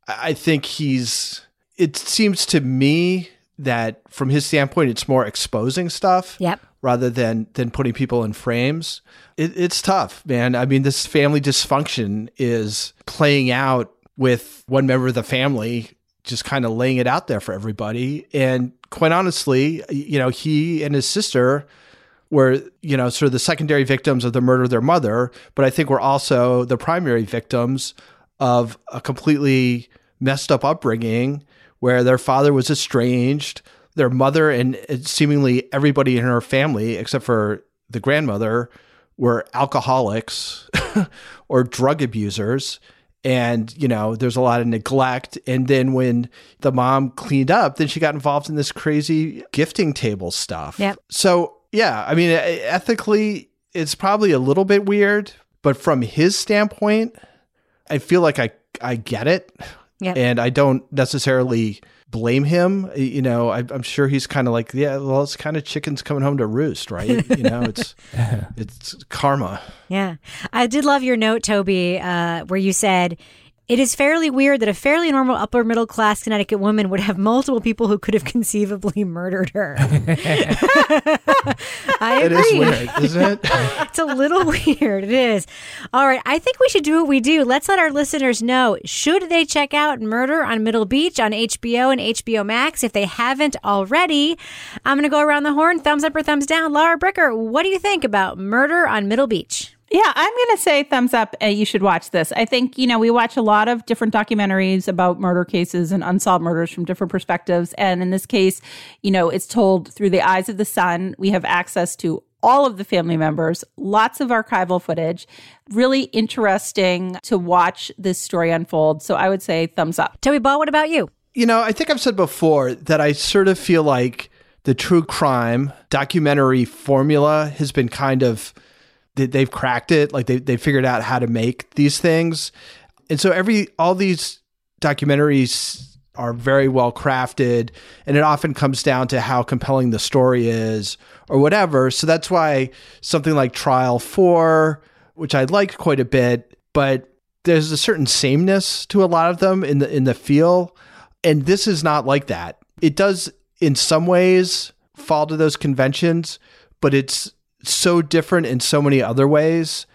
I I think he's. It seems to me that from his standpoint, it's more exposing stuff. Yep. Rather than than putting people in frames, it, it's tough, man. I mean, this family dysfunction is playing out with one member of the family just kind of laying it out there for everybody. And quite honestly, you know, he and his sister were, you know, sort of the secondary victims of the murder of their mother, but I think we're also the primary victims of a completely messed up upbringing where their father was estranged, their mother and seemingly everybody in her family except for the grandmother were alcoholics or drug abusers. And you know there's a lot of neglect. And then when the mom cleaned up then she got involved in this crazy gifting table stuff. Yep. so yeah i mean ethically it's probably a little bit weird but from his standpoint i feel like i i get it Yep. and i don't necessarily blame him you know I, i'm sure he's kind of like yeah well it's kind of chickens coming home to roost right you know it's it's karma Yeah. I did love your note, Toby, uh, where you said, it is fairly weird that a fairly normal upper middle class Connecticut woman would have multiple people who could have conceivably murdered her. I agree. is weird, isn't it? it's a little weird. It is. All right. I think we should do what we do. Let's let our listeners know should they check out Murder on Middle Beach on HBO and HBO Max if they haven't already. I'm going to go around the horn. Thumbs up or thumbs down. Lara Bricker, what do you think about Murder on Middle Beach? Yeah, I'm going to say thumbs up. Uh, you should watch this. I think, you know, we watch a lot of different documentaries about murder cases and unsolved murders from different perspectives. And in this case, you know, it's told through the eyes of the son. We have access to all of the family members, lots of archival footage. Really interesting to watch this story unfold. So I would say thumbs up. Toby Ball, what about you? You know, I think I've said before that I sort of feel like the true crime documentary formula has been kind of they- they've cracked it, like they they figured out how to make these things. And so every all these documentaries are very well crafted and it often comes down to how compelling the story is or whatever. So that's why something like Trial 4, which I like quite a bit, but there's a certain sameness to a lot of them in the in the feel and this is not like that. It does in some ways fall to those conventions, but it's so different in so many other ways.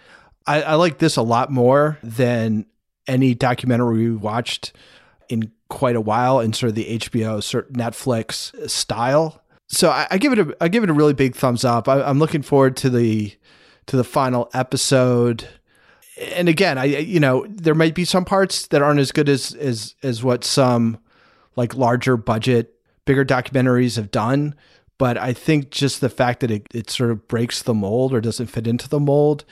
I, I like this a lot more than any documentary we watched in quite a while in sort of the HBO, sort Netflix style. So I, I give it a I give it a really big thumbs up. I, I'm looking forward to the to the final episode. And again, I you know there might be some parts that aren't as good as as as what some like larger budget, bigger documentaries have done. But I think just the fact that it, it sort of breaks the mold or doesn't fit into the mold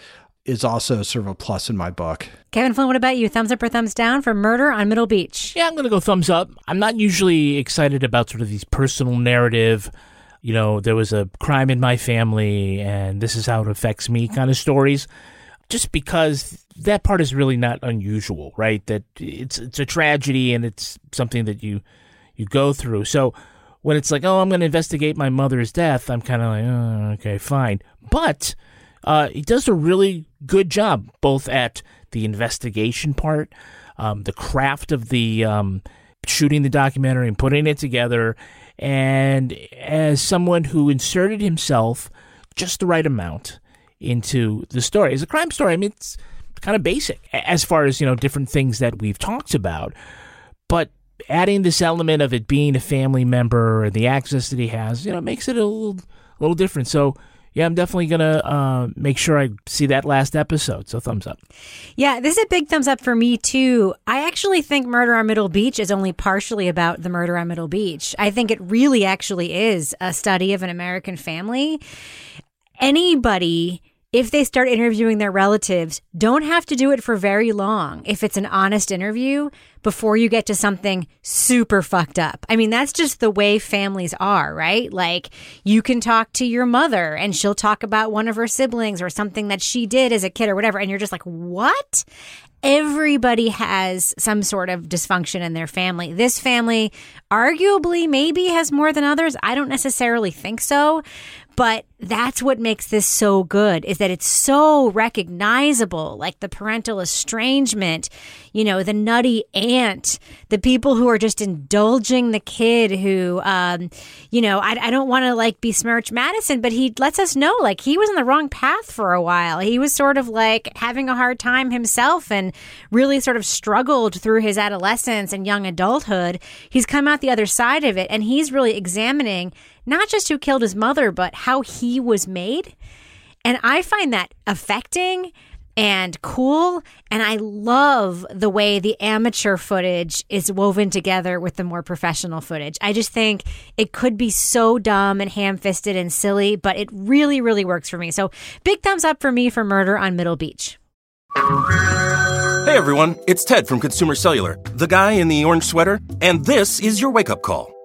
is also sort of a plus in my book. Kevin Flynn, what about you? Thumbs up or thumbs down for Murder on Middle Beach? Yeah, I'm going to go thumbs up. I'm not usually excited about sort of these personal narrative, you know, there was a crime in my family and this is how it affects me kind of stories. Just because that part is really not unusual, right? That it's it's a tragedy and it's something that you you go through. So when it's like, oh, I'm going to investigate my mother's death, I'm kind of like, oh, okay, fine. But uh, he does a really good job both at the investigation part, um, the craft of the um, shooting the documentary and putting it together, and as someone who inserted himself just the right amount into the story. As a crime story, I mean, it's kind of basic as far as you know different things that we've talked about, but adding this element of it being a family member and the access that he has, you know, makes it a little, a little different. So, yeah, I'm definitely gonna uh, make sure I see that last episode. So, thumbs up. Yeah, this is a big thumbs up for me too. I actually think Murder on Middle Beach is only partially about the murder on Middle Beach. I think it really actually is a study of an American family. Anybody, if they start interviewing their relatives, don't have to do it for very long if it's an honest interview. before you get to something super fucked up. I mean, that's just the way families are, right? Like you can talk to your mother and she'll talk about one of her siblings or something that she did as a kid or whatever. And you're just like, what? Everybody has some sort of dysfunction in their family. This family arguably maybe has more than others. I don't necessarily think so, but that's what makes this so good is that it's so recognizable like the parental estrangement you know the nutty aunt the people who are just indulging the kid who um you know i, I don't want to like besmirch madison but he lets us know like he was on the wrong path for a while. He was sort of like having a hard time himself and really sort of struggled through his adolescence and young adulthood. He's come out the other side of it and he's really examining not just who killed his mother, but how he was made. And I find that affecting and cool. And I love the way the amateur footage is woven together with the more professional footage. I just think it could be so dumb and ham fisted and silly, but it really, really works for me. So big thumbs up for me for Murder on Middle Beach. Hey everyone, it's Ted from Consumer Cellular, the guy in the orange sweater, and this is your wake up call.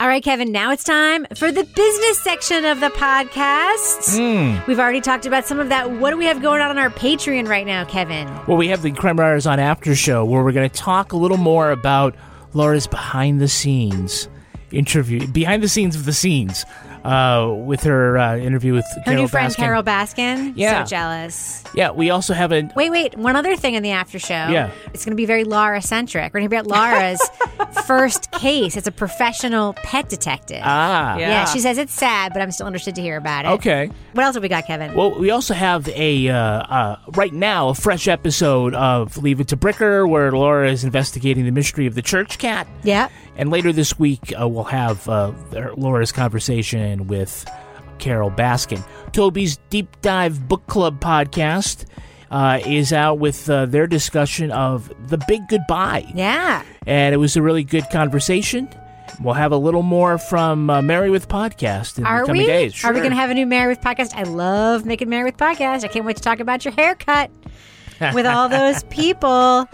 All right, Kevin, now it's time for the business section of the podcast. Mm. We've already talked about some of that. What do we have going on on our Patreon right now, Kevin? Well, we have the Crime Writers on After Show where we're going to talk a little more about Lara's behind the scenes interview, behind the scenes of the scenes, uh, with her uh, interview with Her Carole new friend, Baskin. Carole Baskin. Yeah. So jealous. Yeah, we also have a Wait, wait. One other thing in the after show. Yeah. It's going to be very Lara centric. We're going to be at Lara's first case. It's a professional pet detective. Ah. Yeah. Yeah. She says it's sad, but I'm still interested to hear about it. Okay. What else have we got, Kevin? Well, we also have a uh, uh, right now a fresh episode of Leave It to Bricker, where Lara is investigating the mystery of the church cat. Yeah. And later this week, uh, we'll have uh, Lara's conversation with Carole Baskin. Toby's Deep Dive Book Club podcast uh, is out with uh, their discussion of The Big Goodbye. Yeah. And it was a really good conversation. We'll have a little more from uh, Married with Podcast in Are the coming we? days. Are we going to have a new Married with podcast? I love making Married with podcast. I can't wait to talk about your haircut with all those people.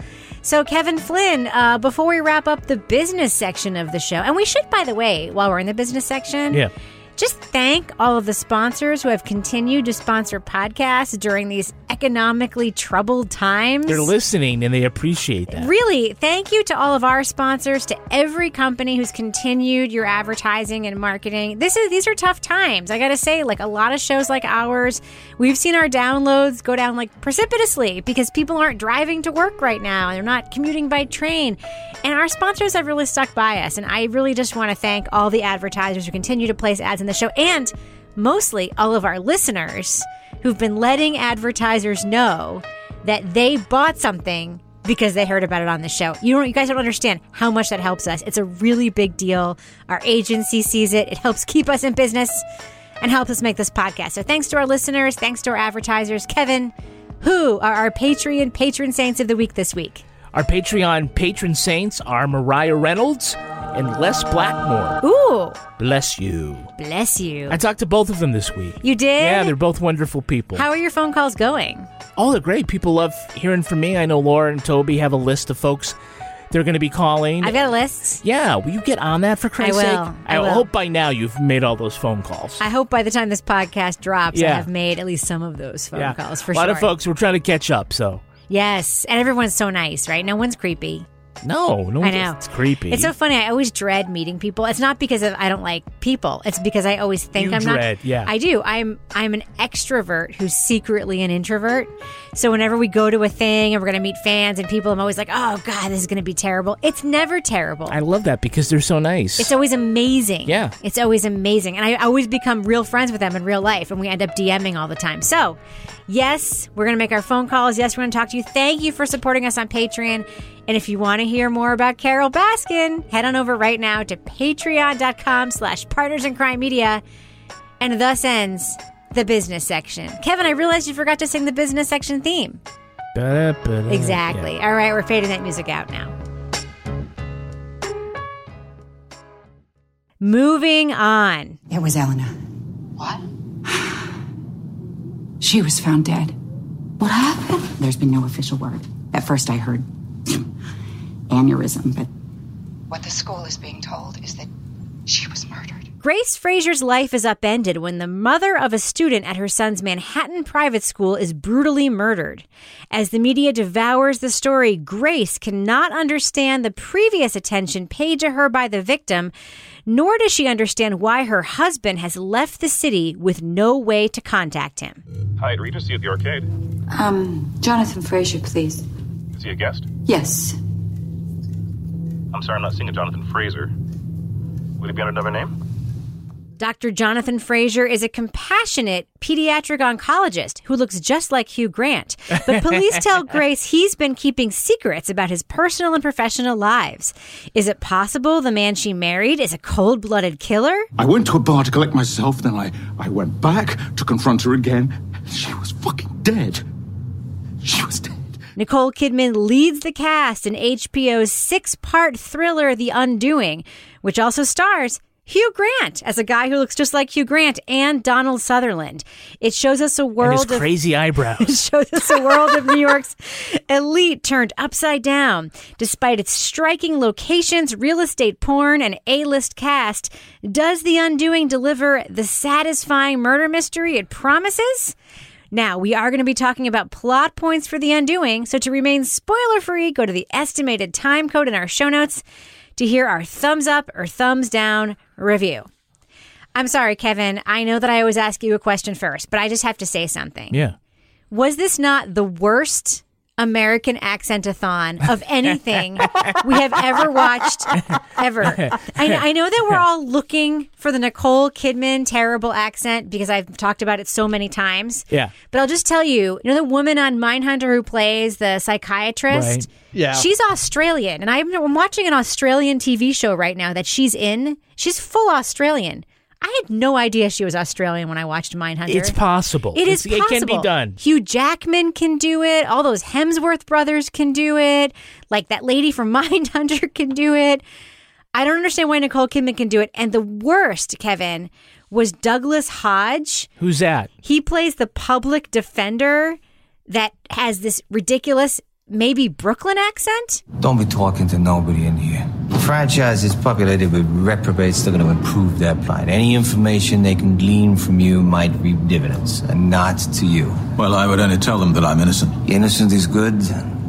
So, Kevin Flynn, uh, before we wrap up the business section of the show, and we should, by the way, while we're in the business section, Yeah. just thank all of the sponsors who have continued to sponsor podcasts during these economically troubled times. They're listening and they appreciate that. Really, thank you to all of our sponsors, to every company who's continued your advertising and marketing. This is these are tough times. I got to say, like a lot of shows like ours, we've seen our downloads go down like precipitously because people aren't driving to work right now and they're not commuting by train. And our sponsors have really stuck by us, and I really just want to thank all the advertisers who continue to place ads in the show and mostly all of our listeners who've been letting advertisers know that they bought something because they heard about it on the show. You don't you guys don't understand how much that helps us. It's a really big deal. Our agency sees it. It helps keep us in business and helps us make this podcast. So thanks to our listeners, thanks to our advertisers. Kevin, who are our Patreon patron saints of the week this week? Our Patreon patron saints are Mariah Reynolds and Les Blackmore. Ooh, Bless you. bless you. I talked to both of them this week. You did? Yeah, they're both wonderful people. How are your phone calls going? Oh, they're great. People love hearing from me. I know Lara and Toby have a list of folks they're going to be calling. I've got a list. yeah, will you get on that for Christ's will. sake? I will. hope by now you've made all those phone calls. I hope by the time this podcast drops, I have made at least some of those phone yeah, calls for sure. a lot sure. of folks. We're trying to catch up. So Yes, and everyone's so nice, right? No one's creepy. No, no, I know. it's creepy. It's so funny. I always dread meeting people. It's not because of I don't like people. It's because I always think You I'm dread, not. yeah. I do. I'm I'm an extrovert who's secretly an introvert. So whenever we go to a thing and we're going to meet fans and people, I'm always like, oh god, this is going to be terrible. It's never terrible. I love that because they're so nice. It's always amazing. Yeah. It's always amazing. And I always become real friends with them in real life, and we end up DMing all the time. So, yes, we're going to make our phone calls. Yes, we're going to talk to you. Thank you for supporting us on Patreon. And if you want to hear more about Carole Baskin, head on over right now to patreon.com slash partners in crime media. And thus ends the business section. Kevin, I realized you forgot to sing the business section theme. Ba-da-ba-da. Exactly. Yeah. All right, we're fading that music out now. Moving on. It was Eleanor. What? She was found dead. What happened? There's been no official word. At first, I heard aneurysm, but. What the school is being told is that she was murdered. Grace Fraser's life is upended when the mother of a student at her son's Manhattan private school is brutally murdered. As the media devours the story, Grace cannot understand the previous attention paid to her by the victim, nor does she understand why her husband has left the city with no way to contact him. Hi, Rita. See you at the arcade. Um, Jonathan Fraser, please. Is he a guest? Yes. I'm sorry, I'm not seeing a Jonathan Fraser. Would he be under another name? Dr. Jonathan Fraser is a compassionate pediatric oncologist who looks just like Hugh Grant. But police tell Grace he's been keeping secrets about his personal and professional lives. Is it possible the man she married is a cold blooded killer? I went to a bar to collect myself, then I, I went back to confront her again. She was fucking dead. She was dead. Nicole Kidman leads the cast in HBO's six part thriller, The Undoing, which also stars Hugh Grant as a guy who looks just like Hugh Grant and Donald Sutherland. It shows us a world his of crazy It eyebrows. shows us a world of New York's elite turned upside down. Despite its striking locations, real estate porn, and A list cast, does The Undoing deliver the satisfying murder mystery it promises? Now, we are going to be talking about plot points for The Undoing, so to remain spoiler free, go to the estimated time code in our show notes to hear our thumbs up or thumbs down review. I'm sorry, Kevin. I know that I always ask you a question first, but I just have to say something. yeah. Was this not the worst American accent-a-thon of anything we have ever watched ever? I, I know that we're all looking for the Nicole Kidman terrible accent because I've talked about it so many times. Yeah. But I'll just tell you, you know the woman on Mindhunter who plays the psychiatrist? Right. Yeah. She's Australian, and I'm, I'm watching an Australian TV show right now that she's in. She's full Australian. I had no idea she was Australian when I watched Mindhunter. It's possible. It is It's- possible. It can be done. Hugh Jackman can do it. All those Hemsworth brothers can do it. Like that lady from Mindhunter can do it. I don't understand why Nicole Kidman can do it. And the worst, Kevin, was Douglas Hodge. Who's that? He plays the public defender that has this ridiculous, maybe Brooklyn accent. Don't be talking to nobody in here. The franchise is populated with reprobates they're going to improve their plight. Any information they can glean from you might reap dividends, and not to you. Well, I would only tell them that I'm innocent. Innocent is good,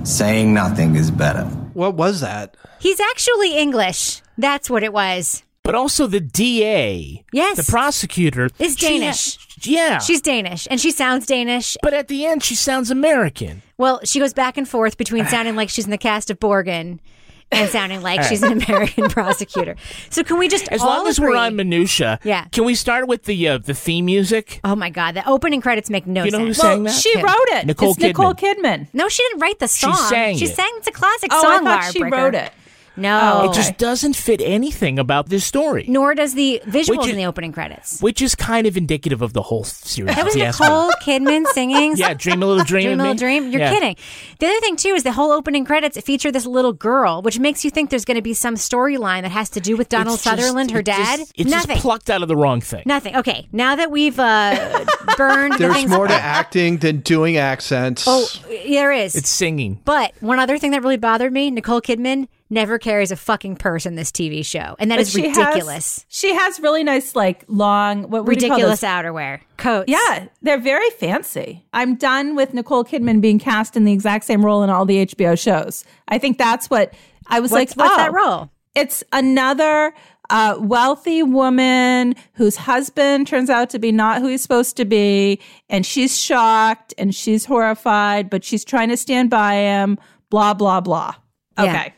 saying nothing is better. What was that? He's actually English. That's what it was. But also the DA. Yes. The prosecutor. Is Danish. ha- yeah. She's Danish and she sounds Danish. But at the end, she sounds American. Well, she goes back and forth between sounding like she's in the cast of Borgen and sounding like she's an American prosecutor. So can we just As all long as agree- we're on minutia, Yeah. Can we start with the uh, the theme music? Oh my god, the opening credits make no You know who sense. sang that? She Kim. wrote it. Nicole it's Nicole Kidman. No, she didn't write the song. She song. sang She it. sang it's a classic Oh, I song. thought she wrote it. No. Oh, It just doesn't fit anything about this story, Nor does the visuals Which is- in the opening credits. which is kind of indicative of the whole series. That was if you ask me. Nicole Kidman singing. Yeah, dream a little dream. Dream of a me. Little Dream. You're Yeah. kidding. The other thing too is the whole opening credits feature this little girl, which makes you think there's going to be some storyline that has to do with Donald It's just- Sutherland, her it just- dad. it's Nothing. just plucked out of the wrong thing. Nothing. Okay, now that we've uh, burned the There's things. more to acting than doing accents. Oh, there is. It's singing. But one other thing that really bothered me: Nicole Kidman never carries a fucking purse in this TV show, and that But is she has- ridiculous. she has really nice, like long, what ridiculous outerwear, coats. Yeah, they're very fancy. I'm done with Nicole Kidman being cast in the exact same role in all the HBO shows. I think that's what I was What's- like. what's oh, that role? It's another uh, wealthy woman whose husband turns out to be not who he's supposed to be, and she's shocked and she's horrified, but she's trying to stand by him. Blah blah blah. Yeah.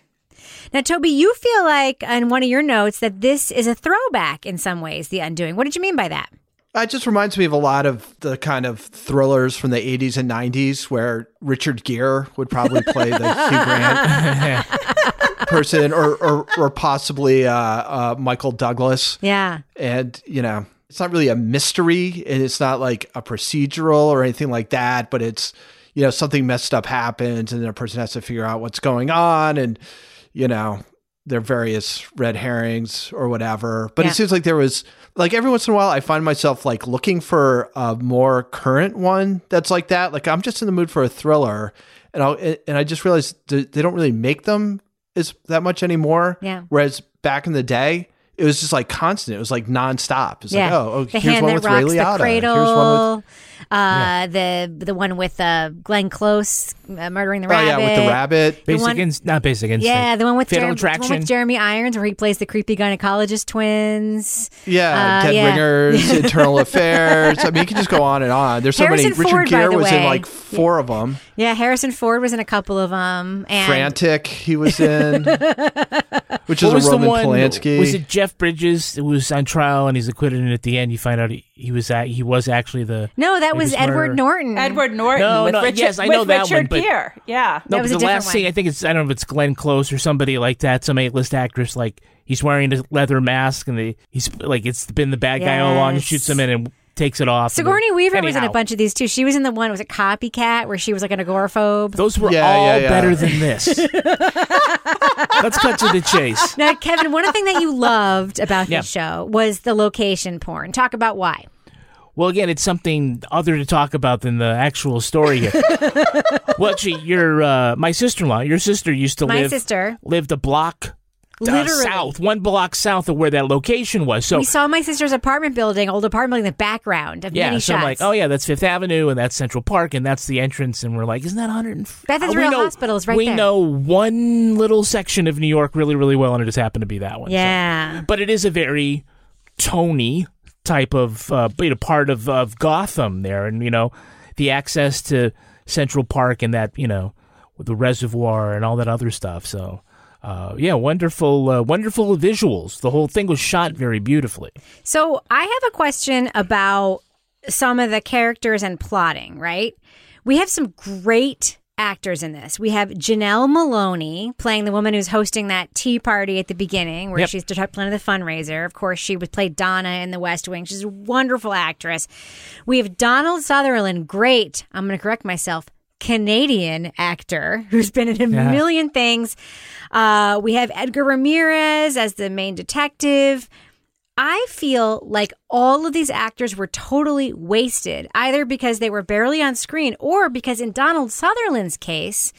Now, Toby, you feel like on one of your notes that this is a throwback in some ways, The Undoing. What did you mean by that? It just reminds me of a lot of the kind of thrillers from the 80s and 90s where Richard Gere would probably play the Hugh Grant person or, or, or possibly uh, uh, Michael Douglas. Yeah. And, you know, it's not really a mystery and it's not like a procedural or anything like that, but it's, you know, something messed up happens and then a person has to figure out what's going on and, you know, their various red herrings or whatever. But Yeah. it seems like there was like every once in a while I find myself like looking for a more current one that's like that. Like I'm just in the mood for a thriller and I and I just realized they don't really make them as that much anymore. Yeah. Whereas back in the day, it was just like constant. It was like nonstop. It's yeah. like, oh, oh the here's hand one that with Ray rocks the cradle. Here's one with uh, the the one with uh, Glenn Close uh, murdering the Oh, rabbit. yeah, with the rabbit. The Basic one- Inst- not Basic Instinct. Yeah, the one with Fatal Jerem- the one with Jeremy Irons, where he plays the creepy gynecologist twins. Yeah, Uh, Dead yeah. Ringers, Internal Affairs. I mean, you can just go on and on. There's so Harrison many. Richard Ford, by Gere the was in like four of them. Yeah, Harrison Ford was in a couple of them. And Frantic, he was in, which What is was a the Roman one? Polanski. Was it Jeff Bridges who was on trial and he's acquitted, and at the end you find out he, he was at, he was actually the no, that was Edward murderer. Norton. Edward Norton No, with no, Richard, yes, I know that Richard one, but- Gere. Yeah. No, That was but the different last scene. I think it's I don't know if it's Glenn Close or somebody like that, some A-list actress. Like he's wearing a leather mask and they he's like it's been the bad guy all along and shoots him in and takes it off. and Sigourney then- Weaver was in a bunch of these too. She was in the one was a copycat where she was like an agoraphobe. Those were Yeah, all yeah, yeah. better than this. Let's cut to the chase. Now, Kevin, one thing that you loved about Yeah. this show was the location porn. Talk about why. Well, again, it's something other to talk about than the actual story here. well, actually, your uh, my sister-in-law, your sister used to My live sister. lived a block Literally. south, one block south of where that location was. So we saw my sister's apartment building, old apartment building, in the background of yeah, many so shots. I'm like, oh yeah, that's Fifth Avenue and that's Central Park and that's the entrance, and we're like, isn't that 100? Beth we Israel know, Hospital is right we there. know one little section of New York really, really well, and it just happened to be that one. so. yeah. but it is a very Tony type of uh, you know part of of Gotham there, and you know the access to Central Park and that you know the reservoir and all that other stuff. So. Uh, yeah, wonderful, uh, wonderful visuals. The whole thing was shot very beautifully. So I have a question about some of the characters and plotting, right? We have some great actors in this. We have Janel Moloney playing the woman who's hosting that tea party at the beginning where Yep. she's planning the fundraiser. Of course, she would play Donna in The West Wing. She's a wonderful actress. We have Donald Sutherland, great. I'm going to correct myself. Canadian actor who's been in a Yeah. million things. Uh, we have Edgar Ramirez as the main detective. I feel like all of these actors were totally wasted, either because they were barely on screen or because in Donald Sutherland's case,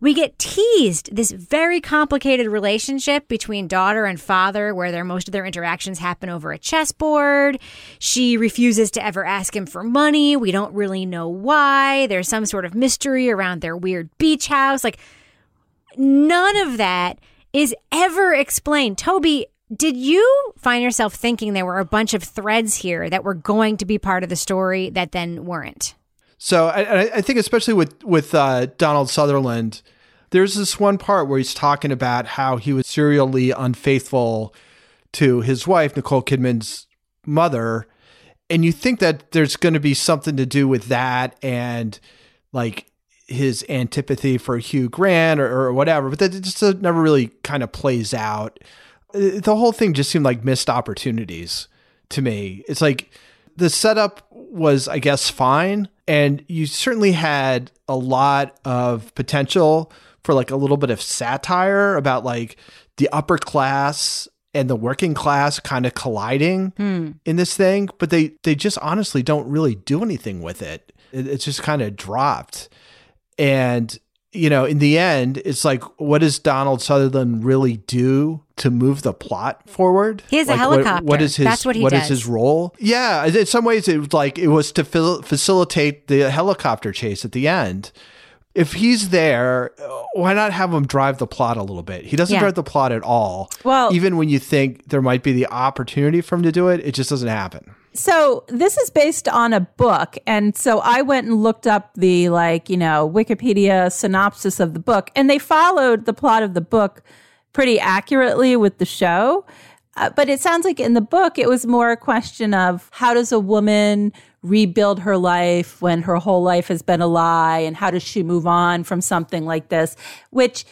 we get teased this very complicated relationship between daughter and father where their most of their interactions happen over a chessboard. She refuses to ever ask him for money. We don't really know why. There's some sort of mystery around their weird beach house. Like none of that is ever explained. Toby, did you find yourself thinking there were a bunch of threads here that were going to be part of the story that then weren't? So I, I- think especially with with uh, Donald Sutherland, there's this one part where he's talking about how he was serially unfaithful to his wife Nicole Kidman's mother, and you think that there's going to be something to do with that and like his antipathy for Hugh Grant or, or whatever, but that just uh, never really kind of plays out. Uh, The whole thing just seemed like missed opportunities to me. It's like the setup was, I guess, fine. And you certainly had a lot of potential for like a little bit of satire about like the upper class and the working class kind of colliding hmm. in this thing, but they they just honestly don't really do anything with it. it it's just kind of dropped. And you know, in the end, it's like, what does Donald Sutherland really do to move the plot forward? He has a Like, what- helicopter. what is his? That's what he what is does. his role? Yeah, in some ways, it was like it was to fil- facilitate the helicopter chase at the end. If he's there, uh, why not have him drive the plot a little bit? He doesn't Yeah. drive the plot at all. Well- even when you think there might be the opportunity for him to do it, it just doesn't happen. So this is based on a book, and so I went and looked up the like you know Wikipedia synopsis of the book, and they followed the plot of the book pretty accurately with the show. Uh, but it sounds like in the book, it was more a question of how does a woman rebuild her life when her whole life has been a lie? And how does she move on from something like this? Which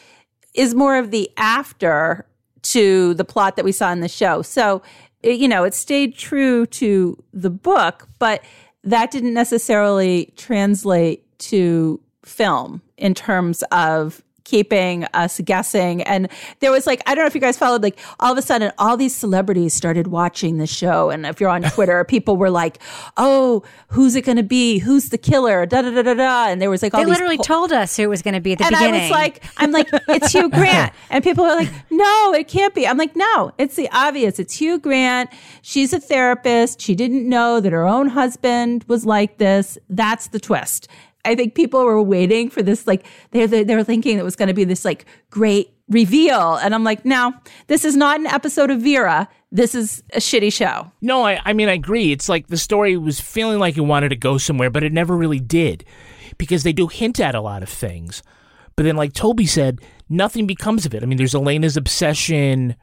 is more of the after to the plot that we saw in the show. So, you know, it stayed true to the book, but that didn't necessarily translate to film in terms of keeping us guessing. And there was like, I don't know if you guys followed, like all of a sudden, all these celebrities started watching the show. And if you're on Twitter, people were like, oh, who's it going to be? Who's the killer? Da da da da da. And there was like all They literally po- told us who it was going to be at the and beginning. I was like, I'm like, it's Hugh Grant. And people are like, no, it can't be. I'm like, no, it's the obvious. It's Hugh Grant. She's a therapist. She didn't know that her own husband was like this. That's the twist. I think people were waiting for this, like, they're, they're, they're thinking it was going to be this, like, great reveal. And I'm like, no, this is not an episode of Vera. This is a shitty show. No, I, I mean, I agree. It's like the story was feeling like it wanted to go somewhere, but it never really did because they do hint at a lot of things. But then, like Toby said, nothing becomes of it. I mean, there's Elena's obsession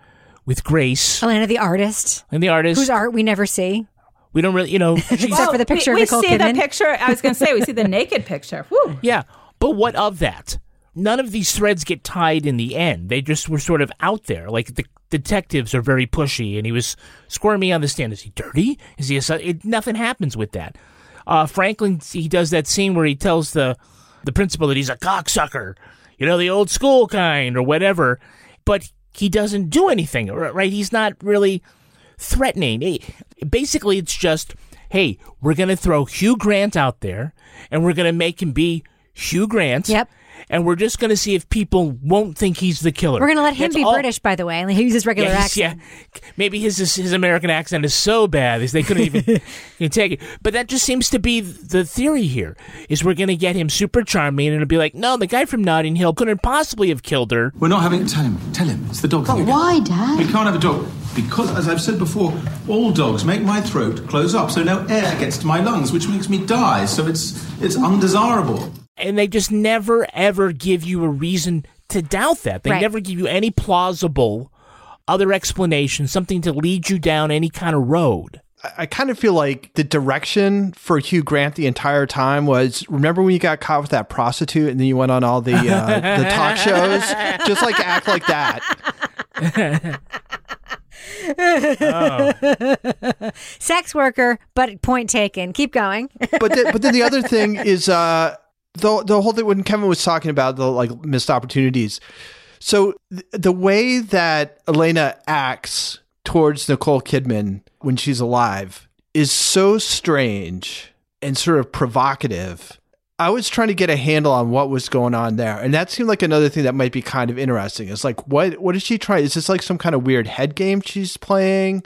with Grace Elena, the artist, and the artist. whose art we never see. We don't really, you know, she's, Except for the picture we, of Nicole we see Kidman. the picture. I was going to say, we see the naked picture. Whew. yeah. But what of that? None of these threads get tied in the end. They just were sort of out there. Like the detectives are very pushy, and he was squirmy on the stand. Is he dirty? Is he a? It, nothing happens with that. Uh, Franklin, he does that scene where he tells the the principal that he's a cocksucker, you know, the old school kind or whatever. But he doesn't do anything, right? He's not really threatening. Basically, it's just, hey, we're going to throw Hugh Grant out there and we're going to make him be Hugh Grant. Yep. And we're just going to see if people won't think he's the killer. We're going to let him That's be all- British, by the way, he uses regular yeah, accent. yeah. Maybe his, his his American accent is so bad that they couldn't even take it. But that just seems to be the theory here. Is we're going to get him super charming and it'll be like, no, the guy from Notting Hill couldn't possibly have killed her. We're not having. Tell him. Tell him. It's the dog thing. again. Why, Dad? We can't have a dog because, as I've said before, all dogs make my throat close up, so no air gets to my lungs, which makes me die. So it's it's undesirable. And they just never ever give you a reason to doubt that. They Right. never give you any plausible other explanation, something to lead you down any kind of road. I- I kind of feel like the direction for Hugh Grant the entire time was remember when you got caught with that prostitute and then you went on all the uh, the talk shows just like act like that Sex worker, but point taken. Keep going. but then, but then the other thing is uh the the whole thing when Kevin was talking about the like missed opportunities. So th- the way that Elena acts towards Nicole Kidman when she's alive is so strange and sort of provocative. I was trying to get a handle on what was going on there, and that seemed like another thing that might be kind of interesting. It's like what what is she trying? Is this like some kind of weird head game she's playing,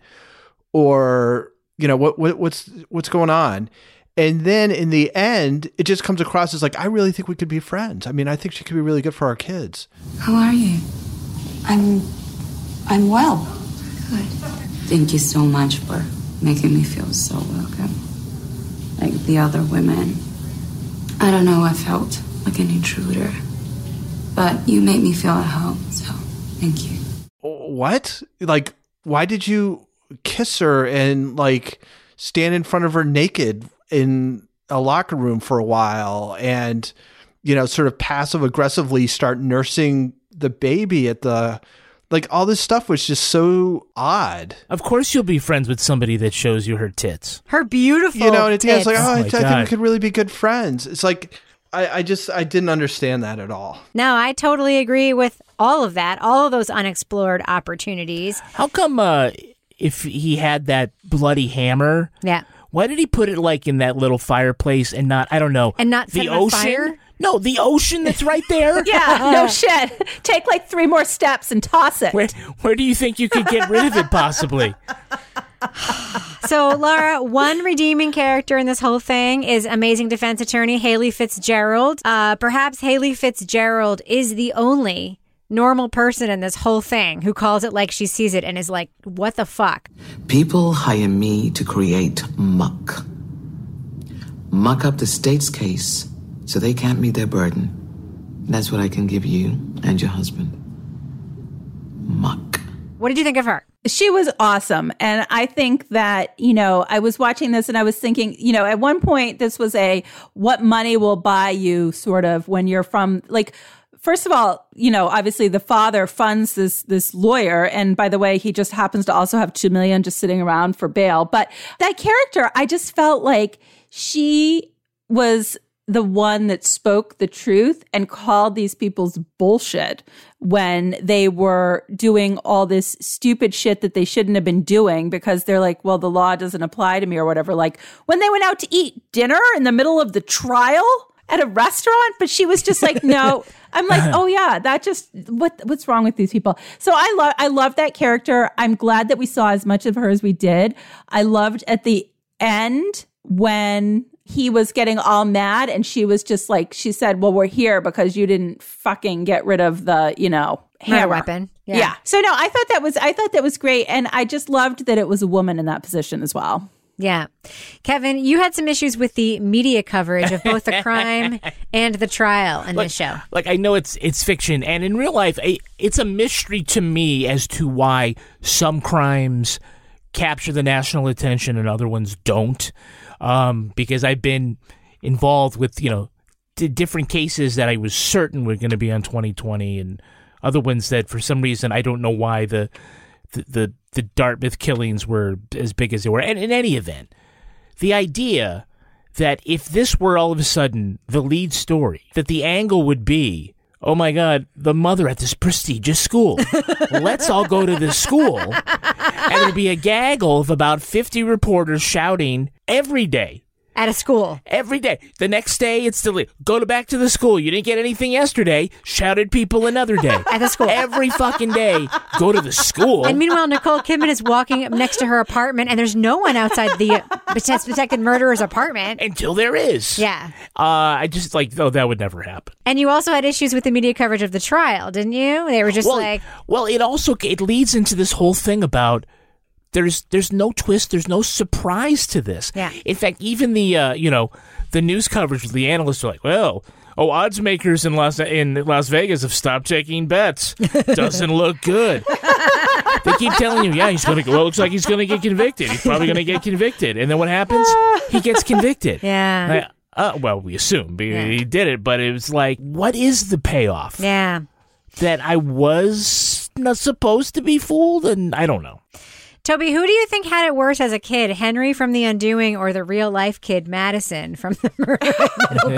or you know what, what what's what's going on? And then in the end, it just comes across as like I really think we could be friends. I mean, I think she could be really good for our kids. How are you? I'm. I'm well. Good. Thank you so much for making me feel so welcome. Like the other women. I don't know, I felt like an intruder. But you made me feel at home, so thank you. What? Like, why did you kiss her and like stand in front of her naked in a locker room for a while and, you know, sort of passive aggressively start nursing the baby at the. Like, all this stuff was just so odd. Of course, you'll be friends with somebody that shows you her tits. Her beautiful. You know, and it's, yeah, it's like, oh, Oh I, I think we could really be good friends. It's like, I, I just, I didn't understand that at all. No, I totally agree with all of that. All of those unexplored opportunities. How come uh, if he had that bloody hammer? Yeah. Why did he put it like in that little fireplace and not? I don't know. And not the ocean. fire? No, the ocean that's right there. Yeah, no shit. Take like three more steps and toss it. Where where do you think you could get rid of it possibly? So, Laura, one redeeming character in this whole thing is amazing defense attorney Haley Fitzgerald. Uh, perhaps Haley Fitzgerald is the only normal person in this whole thing who calls it like she sees it and is like, what the fuck? People hire me to create muck. Muck up the state's case so they can't meet their burden. That's what I can give you and your husband. Muck. What did you think of her? She was awesome. And I think that, you know, I was watching this and I was thinking, you know, at one point, this was a what money will buy you sort of when you're from like, First of all, you know, obviously the father funds this this lawyer, and by the way, he just happens to also have two million just sitting around for bail. But that character, I just felt like she was the one that spoke the truth and called these people's bullshit when they were doing all this stupid shit that they shouldn't have been doing because they're like, well, the law doesn't apply to me or whatever. Like when they went out to eat dinner in the middle of the trial at a restaurant, but she was just like, no. I'm like, uh-huh. oh yeah, that just what what's wrong with these people? So I love I love that character. I'm glad that we saw as much of her as we did. I loved at the end when he was getting all mad and she was just like she said, "Well, we're here because you didn't fucking get rid of the, you know, Murder hammer weapon. Yeah. Yeah. So no, I thought that was I thought that was great and I just loved that it was a woman in that position as well. Yeah. Kevin, you had some issues with the media coverage of both the crime and the trial in like, this show. Like I know it's it's fiction, and in real life, I- it's a mystery to me as to why some crimes capture the national attention and other ones don't. Um, because I've been involved with you know d- different cases that I was certain were going to be on 2020, and other ones that for some reason I don't know why the the the, the Dartmouth killings were as big as they were. And in any event, the idea that if this were all of a sudden the lead story, that the angle would be, oh my God, the mother at this prestigious school. Let's all go to this school. And there'd be a gaggle of about 50 reporters shouting every day. At a school. Every day. The next day, it's still go to back to the school. You didn't get anything yesterday. Shouted people another day. At the school. Every fucking day, go to the school. And meanwhile, Nicole Kidman is walking up next to her apartment, and there's no one outside the uh, suspected murderer's apartment. Until there is. Yeah. Uh, I just like, oh, that would never happen. And you also had issues with the media coverage of the trial, didn't you? They were just well, like, well, it also it leads into this whole thing about there's there's no twist, there's no surprise to this. Yeah. In fact, even the uh, you know the news coverage, the analysts are like, well. Oh, odds makers in Las in Las Vegas have stopped taking bets. Doesn't look good. they keep telling you, yeah, he's gonna. Well, it looks like he's gonna get convicted. He's probably gonna get convicted, and then what happens? He gets convicted. Yeah. Uh, well, we assume be- he did it, but it was like, what is the payoff? yeah. that I was not supposed to be fooled, and I don't know. Toby, who do you think had it worse as a kid, Henry from The Undoing or the real life kid, Madison from The Murder at Middle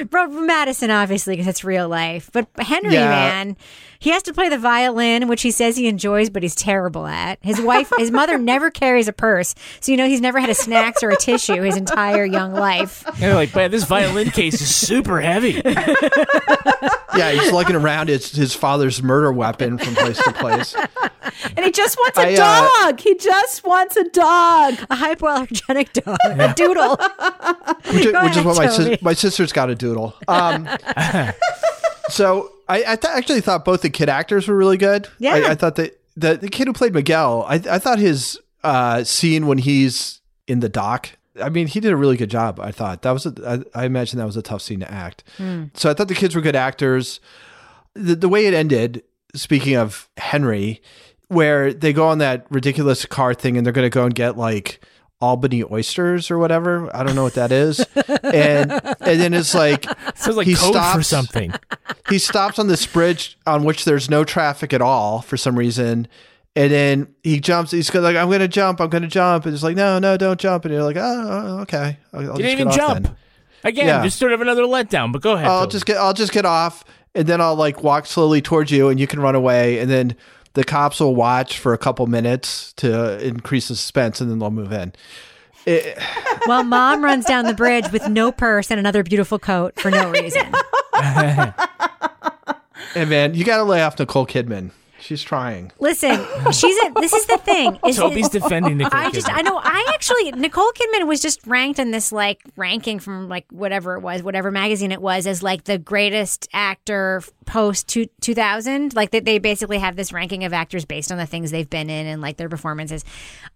Beach? Bro, Madison, obviously, because it's real life. But Henry, Yeah. man, he has to play the violin, which he says he enjoys, but he's terrible at. His wife, his mother never carries a purse. So, you know, he's never had a snacks or a tissue his entire young life. And they're like, man, this violin case is super heavy. Yeah, he's lugging around his, his father's murder weapon from place to place. And he just wants a I, uh, dog. He just wants a dog. A hypoallergenic dog. A doodle. which, is- Go which is ahead, what my Toby. sis- my sister's got a doodle. Um, so I, I th- actually thought both the kid actors were really good. Yeah. I, I thought that the the kid who played Miguel, I, I thought his uh, scene when he's in the dock. I mean, he did a really good job. I thought that was. A, I, I imagine that was a tough scene to act. Hmm. So I thought the kids were good actors. The, the way it ended, speaking of Henry, where they go on that ridiculous car thing and they're going to go and get like Albany oysters or whatever. I don't know what that is. and and then it's like Sounds like he code for stops- something. he stops on this bridge on which there's no traffic at all for some reason. And then he jumps. He's like, "I'm going to jump. I'm going to jump." And it's like, "No, no, don't jump." And you're like, "Oh, oh, okay." I'll, I'll You just didn't even jump. then." Again, Yeah. just sort of another letdown, but go ahead. I'll Toby. just get I'll just get off and then I'll like walk slowly towards you and you can run away and then the cops will watch for a couple minutes to increase the suspense and then they'll move in. It- While mom runs down the bridge with no purse and another beautiful coat for no reason. and man, you got to lay off Nicole Kidman. She's trying. Listen, she's a, this is the thing. is- Toby's defending Nicole I just I know I actually Nicole Kidman was just ranked in this like ranking from like whatever it was, whatever magazine it was, as like the greatest actor post two, 2000. Like that they basically have this ranking of actors based on the things they've been in and like their performances.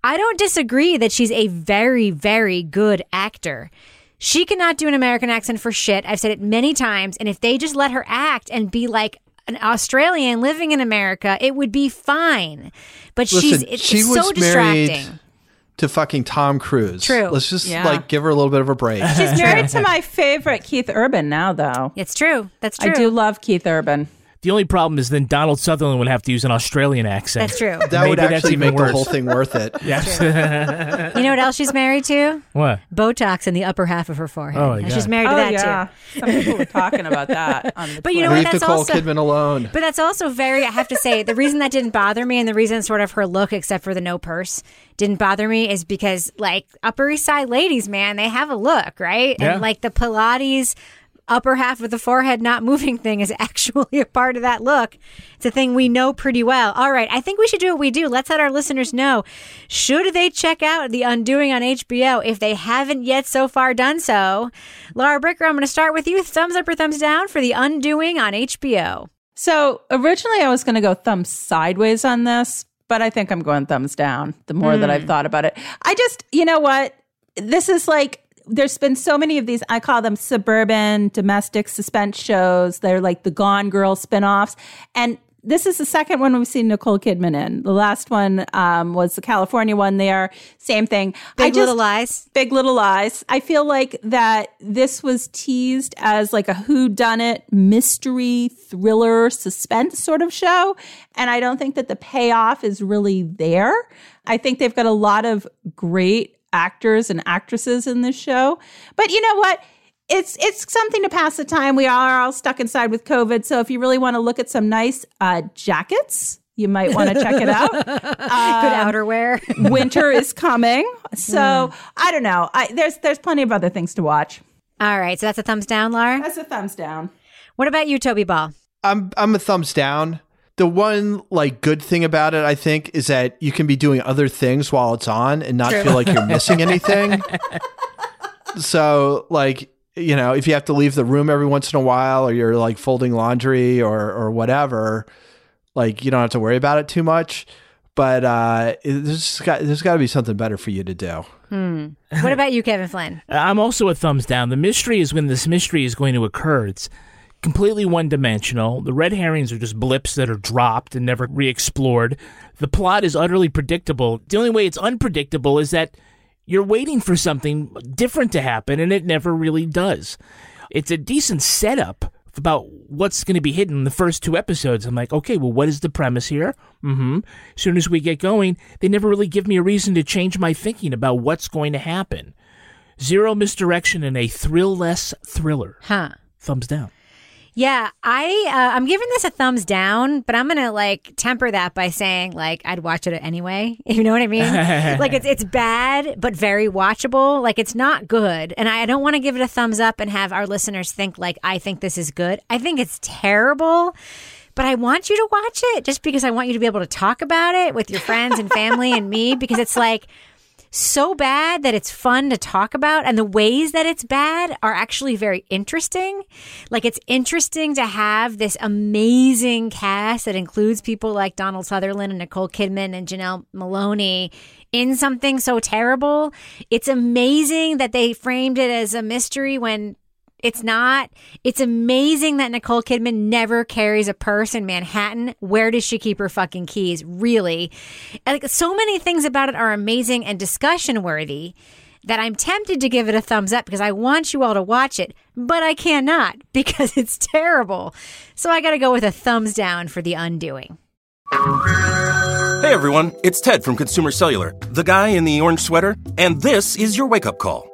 I don't disagree that she's a very very good actor. She cannot do an American accent for shit. I've said it many times. And if they just let her act and be like an Australian living in America, it would be fine. But she's Listen, it's, she it's was so married distracting. to fucking Tom Cruise. True. Let's just Yeah. like give her a little bit of a break. She's married to my favorite Keith Urban now, though. It's true. That's true. I do love Keith Urban. The only problem is then Donald Sutherland would have to use an Australian accent. That's true. That would Maybe that's actually even make worse. the whole thing worth it. Yes. You know what else she's married to? what? Botox in the upper half of her forehead. Oh, my God. She's married to oh, that yeah. too. Some people were talking about that on the But you know Leave what? That's Nicole also Kidman alone. But that's also very, I have to say, the reason that didn't bother me and the reason sort of her look, except for the no purse, didn't bother me is because, like, Upper East Side ladies, man, they have a look, right? Yeah. And, like, the Pilates upper half of the forehead not moving thing is actually a part of that look. It's a thing we know pretty well. All right, I think we should do what we do. Let's let our listeners know. Should they check out The Undoing on HBO if they haven't yet so far done so? Lara Bricker, I'm going to start with you. Thumbs up or thumbs down for The Undoing on HBO? So originally I was going to go thumbs sideways on this, but I think I'm going thumbs down the more that Hmm. I've thought about it. I just, you know what? This is like, there's been so many of these, I call them suburban domestic suspense shows. They're like the Gone Girl spinoffs. And this is the second one we've seen Nicole Kidman in. The last one um, was the California one there. Same thing. Big just- Little Lies. Big Little Lies. I feel like that this was teased as like a who done it mystery thriller suspense sort of show and I don't think that the payoff is really there. I think they've got a lot of great actors and actresses in this show. But you know what? It's it's something to pass the time. We are all stuck inside with COVID, so if you really want to look at some nice uh, jackets, you might want to check it out. Good Um, outerwear. winter is coming. So I don't know. I, there's there's plenty of other things to watch. All right, so that's a thumbs down, Lara. That's a thumbs down. What about you, Toby Ball? I'm I'm a thumbs down. The one like good thing about it, I think, is that you can be doing other things while it's on and not True. feel like you're missing anything. so like you know, if you have to leave the room every once in a while, or you're like folding laundry or or whatever, like you don't have to worry about it too much. But uh, there's got there's got to be something better for you to do. Hmm. What about you, Kevin Flynn? I'm also a thumbs down. The mystery is when this mystery is going to occur. It's completely one dimensional. The red herrings are just blips that are dropped and never re explored. The plot is utterly predictable. The only way it's unpredictable is that you're waiting for something different to happen and it never really does. It's a decent setup about what's going to be hidden in the first two episodes. I'm like, okay, well, what is the premise here? Mm-hmm. As soon as we get going, they never really give me a reason to change my thinking about what's going to happen. Zero misdirection in a thrill-less thriller. Huh. Thumbs down. Yeah, I uh, I'm giving this a thumbs down, but I'm gonna like temper that by saying like I'd watch it anyway. You know what I mean? like it's it's bad, but very watchable. Like it's not good, and I don't want to give it a thumbs up and have our listeners think like I think this is good. I think it's terrible. But I want you to watch it just because I want you to be able to talk about it with your friends and family and me because it's like so bad that it's fun to talk about and the ways that it's bad are actually very interesting. Like it's interesting to have this amazing cast that includes people like donald sutherland and nicole kidman and Janel Moloney in something so terrible. It's amazing that they framed it as a mystery when it's not. It's amazing that Nicole Kidman never carries a purse in Manhattan. Where does she keep her fucking keys? Really? Like so many things about it are amazing and discussion worthy that I'm tempted to give it a thumbs up because I want you all to watch it, but I cannot because it's terrible. So I got to go with a thumbs down for The Undoing. Hey everyone, it's Ted from Consumer Cellular, the guy in the orange sweater, and this is your wake up call.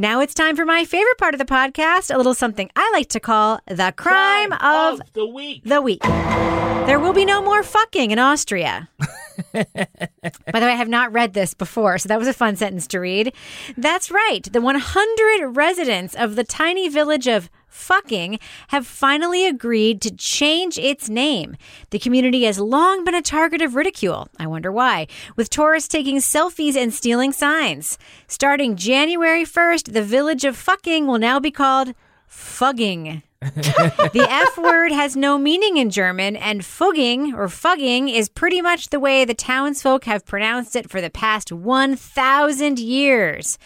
Now it's time for my favorite part of the podcast, a little something I like to call the crime, of, the week. The week. There will be no more fucking in Austria. By the way, I have not read this before, so that was a fun sentence to read. That's right. The 100 residents of the tiny village of Fucking, have finally agreed to change its name. The community has long been a target of ridicule. I wonder why. With tourists taking selfies and stealing signs. Starting January 1st, the village of Fucking will now be called Fugging. the F word has no meaning in German, and fugging or fugging is pretty much the way the townsfolk have pronounced it for the past 1,000 years.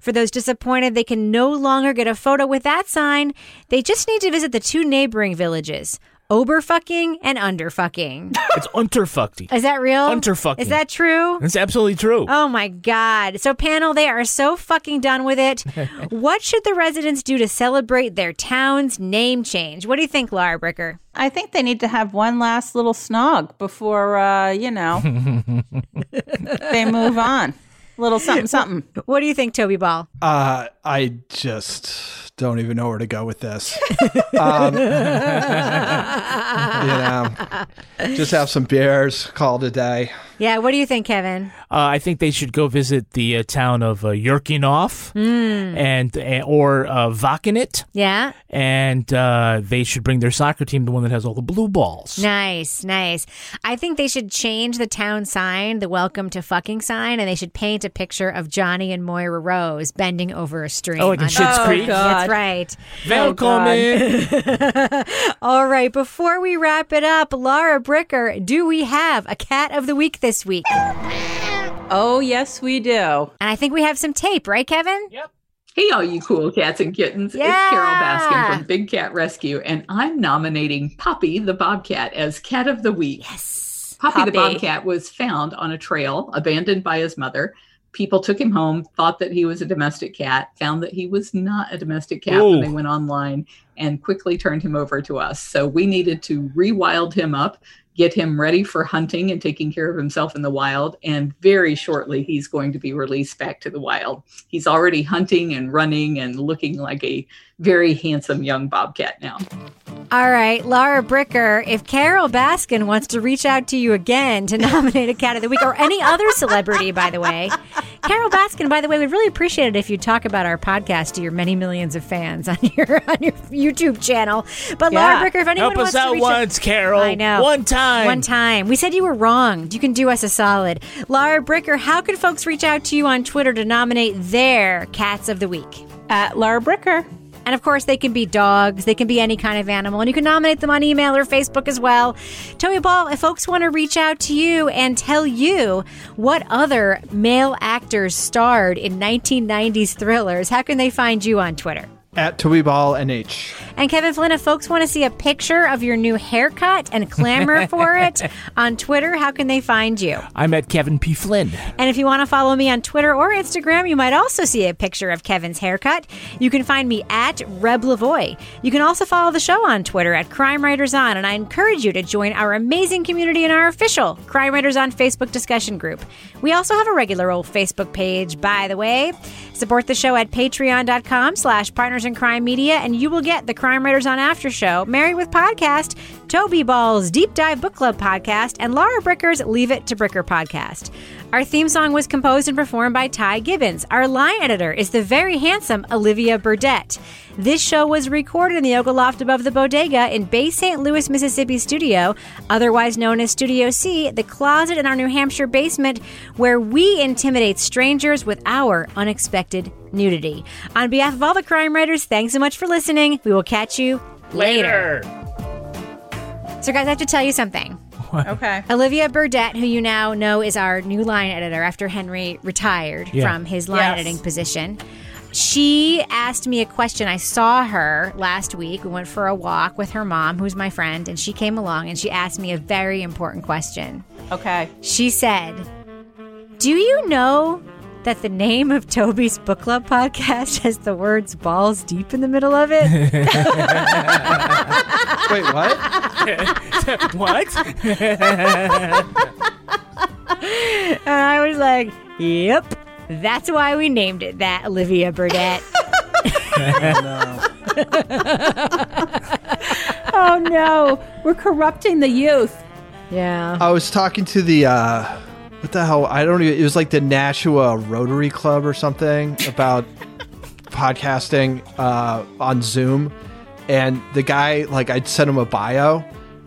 For those disappointed they can no longer get a photo with that sign, they just need to visit the two neighboring villages. Oberfucking and underfucking. It's unterfuckty. Is that real? Unterfucking. Is that true? It's absolutely true. Oh my God. So, panel, they are so fucking done with it. what should the residents do to celebrate their town's name change? What do you think, Lara Bricker? I think they need to have one last little snog before, uh, you know, they move on. Little something, something. What do you think, Toby Ball? Uh, I just don't even know where to go with this. um, you know, just have some beers, call it a day. Yeah, what do you think, Kevin? Uh, I think they should go visit the uh, town of uh, Yerkinov Mm. and uh, or uh, Vakenit, Yeah? and uh, they should bring their soccer team, the one that has all the blue balls. Nice, nice. I think they should change the town sign, the welcome to fucking sign, and they should paint a picture of Johnny and Moira Rose bending over a stream. Oh, like in on- Schitt's Oh, Creek? That's right. Welcome. All right, before we wrap it up, Lara Bricker, do we have a cat of the week this week? Oh, yes, we do. And I think we have some tape, right, Kevin? Yep. Hey, all you cool cats and kittens. Yeah. It's Carole Baskin from Big Cat Rescue, and I'm nominating Poppy the Bobcat as Cat of the Week. Yes. Poppy, the Bobcat was found on a trail, abandoned by his mother. People took him home, thought that he was a domestic cat, found that he was not a domestic cat Ooh. when they went online, and quickly turned him over to us. So we needed to rewild him up, get him ready for hunting and taking care of himself in the wild. And very shortly, he's going to be released back to the wild. He's already hunting and running and looking like a very handsome young bobcat now. All right, Lara Bricker, if Carole Baskin wants to reach out to you again to nominate a cat of the week or any other celebrity, by the way, Carole Baskin, by the way, we'd really appreciate it if you talk about our podcast to your many millions of fans on your on your YouTube channel. But Yeah. Lara Bricker, if anyone Help wants us to out reach once, Carole. I know. One time. One time. We said you were wrong. You can do us a solid. Lara Bricker, how can folks reach out to you on Twitter to nominate their cats of the week? At Lara Bricker. And of course, they can be dogs, they can be any kind of animal, and you can nominate them on email or Facebook as well. Toby Ball, if folks want to reach out to you and tell you what other male actors starred in 1990s thrillers, how can they find you on Twitter? At Toby Ball NH. And Kevin Flynn, if folks want to see a picture of your new haircut and clamor for it on Twitter, how can they find you? I'm at Kevin P. Flynn. And if you want to follow me on Twitter or Instagram, you might also see a picture of Kevin's haircut. You can find me at Reb Lavoie. You can also follow the show on Twitter at Crime Writers On, and I encourage you to join our amazing community in our official Crime Writers On Facebook discussion group. We also have a regular old Facebook page, by the way. Support the show at patreon.com slash partners in crime media, and you will get the Crime Writers on After Show, Married with Podcast, Toby Ball's Deep Dive Book Club podcast, and Lara Bricker's Leave It to Bricker podcast. Our theme song was composed and performed by Ty Gibbons. Our line editor is the very handsome Olivia Burdett. This show was recorded in the Yoga Loft above the Bodega in Bay St. Louis, Mississippi studio, otherwise known as Studio C, the closet in our New Hampshire basement where we intimidate strangers with our unexpected nudity. On behalf of all the crime writers, thanks so much for listening. We will catch you later. So, guys, I have to tell you something. Okay. Olivia Burdett, who you now know is our new line editor after Henry retired Yeah. from his line Yes. editing position. She asked me a question. I saw her last week. We went for a walk with her mom, who's my friend, and she came along and she asked me a very important question. Okay. She said, Do you know that the name of Toby's book club podcast has the words balls deep in the middle of it? Wait, what? what? and I was like, Yep. That's why we named it that, Olivia Burdett. oh no, oh, no. we're corrupting the youth. Yeah. I was talking to the uh what the hell? I don't even it was like the Nashua Rotary Club or something about podcasting uh on Zoom and the guy like I'd sent him a bio,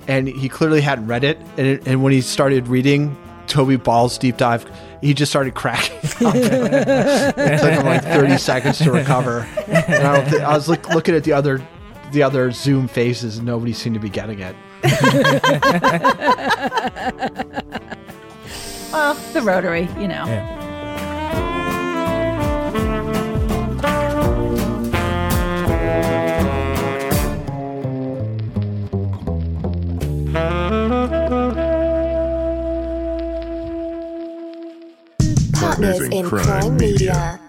and he clearly hadn't read it, and it, and when he started reading Toby Ball's deep dive, he just started cracking up. it took him like thirty seconds to recover, and I don't. Th- I was look, looking at the other the other Zoom faces, and nobody seemed to be getting it. well, the Rotary, you know. Partners in Crime Media.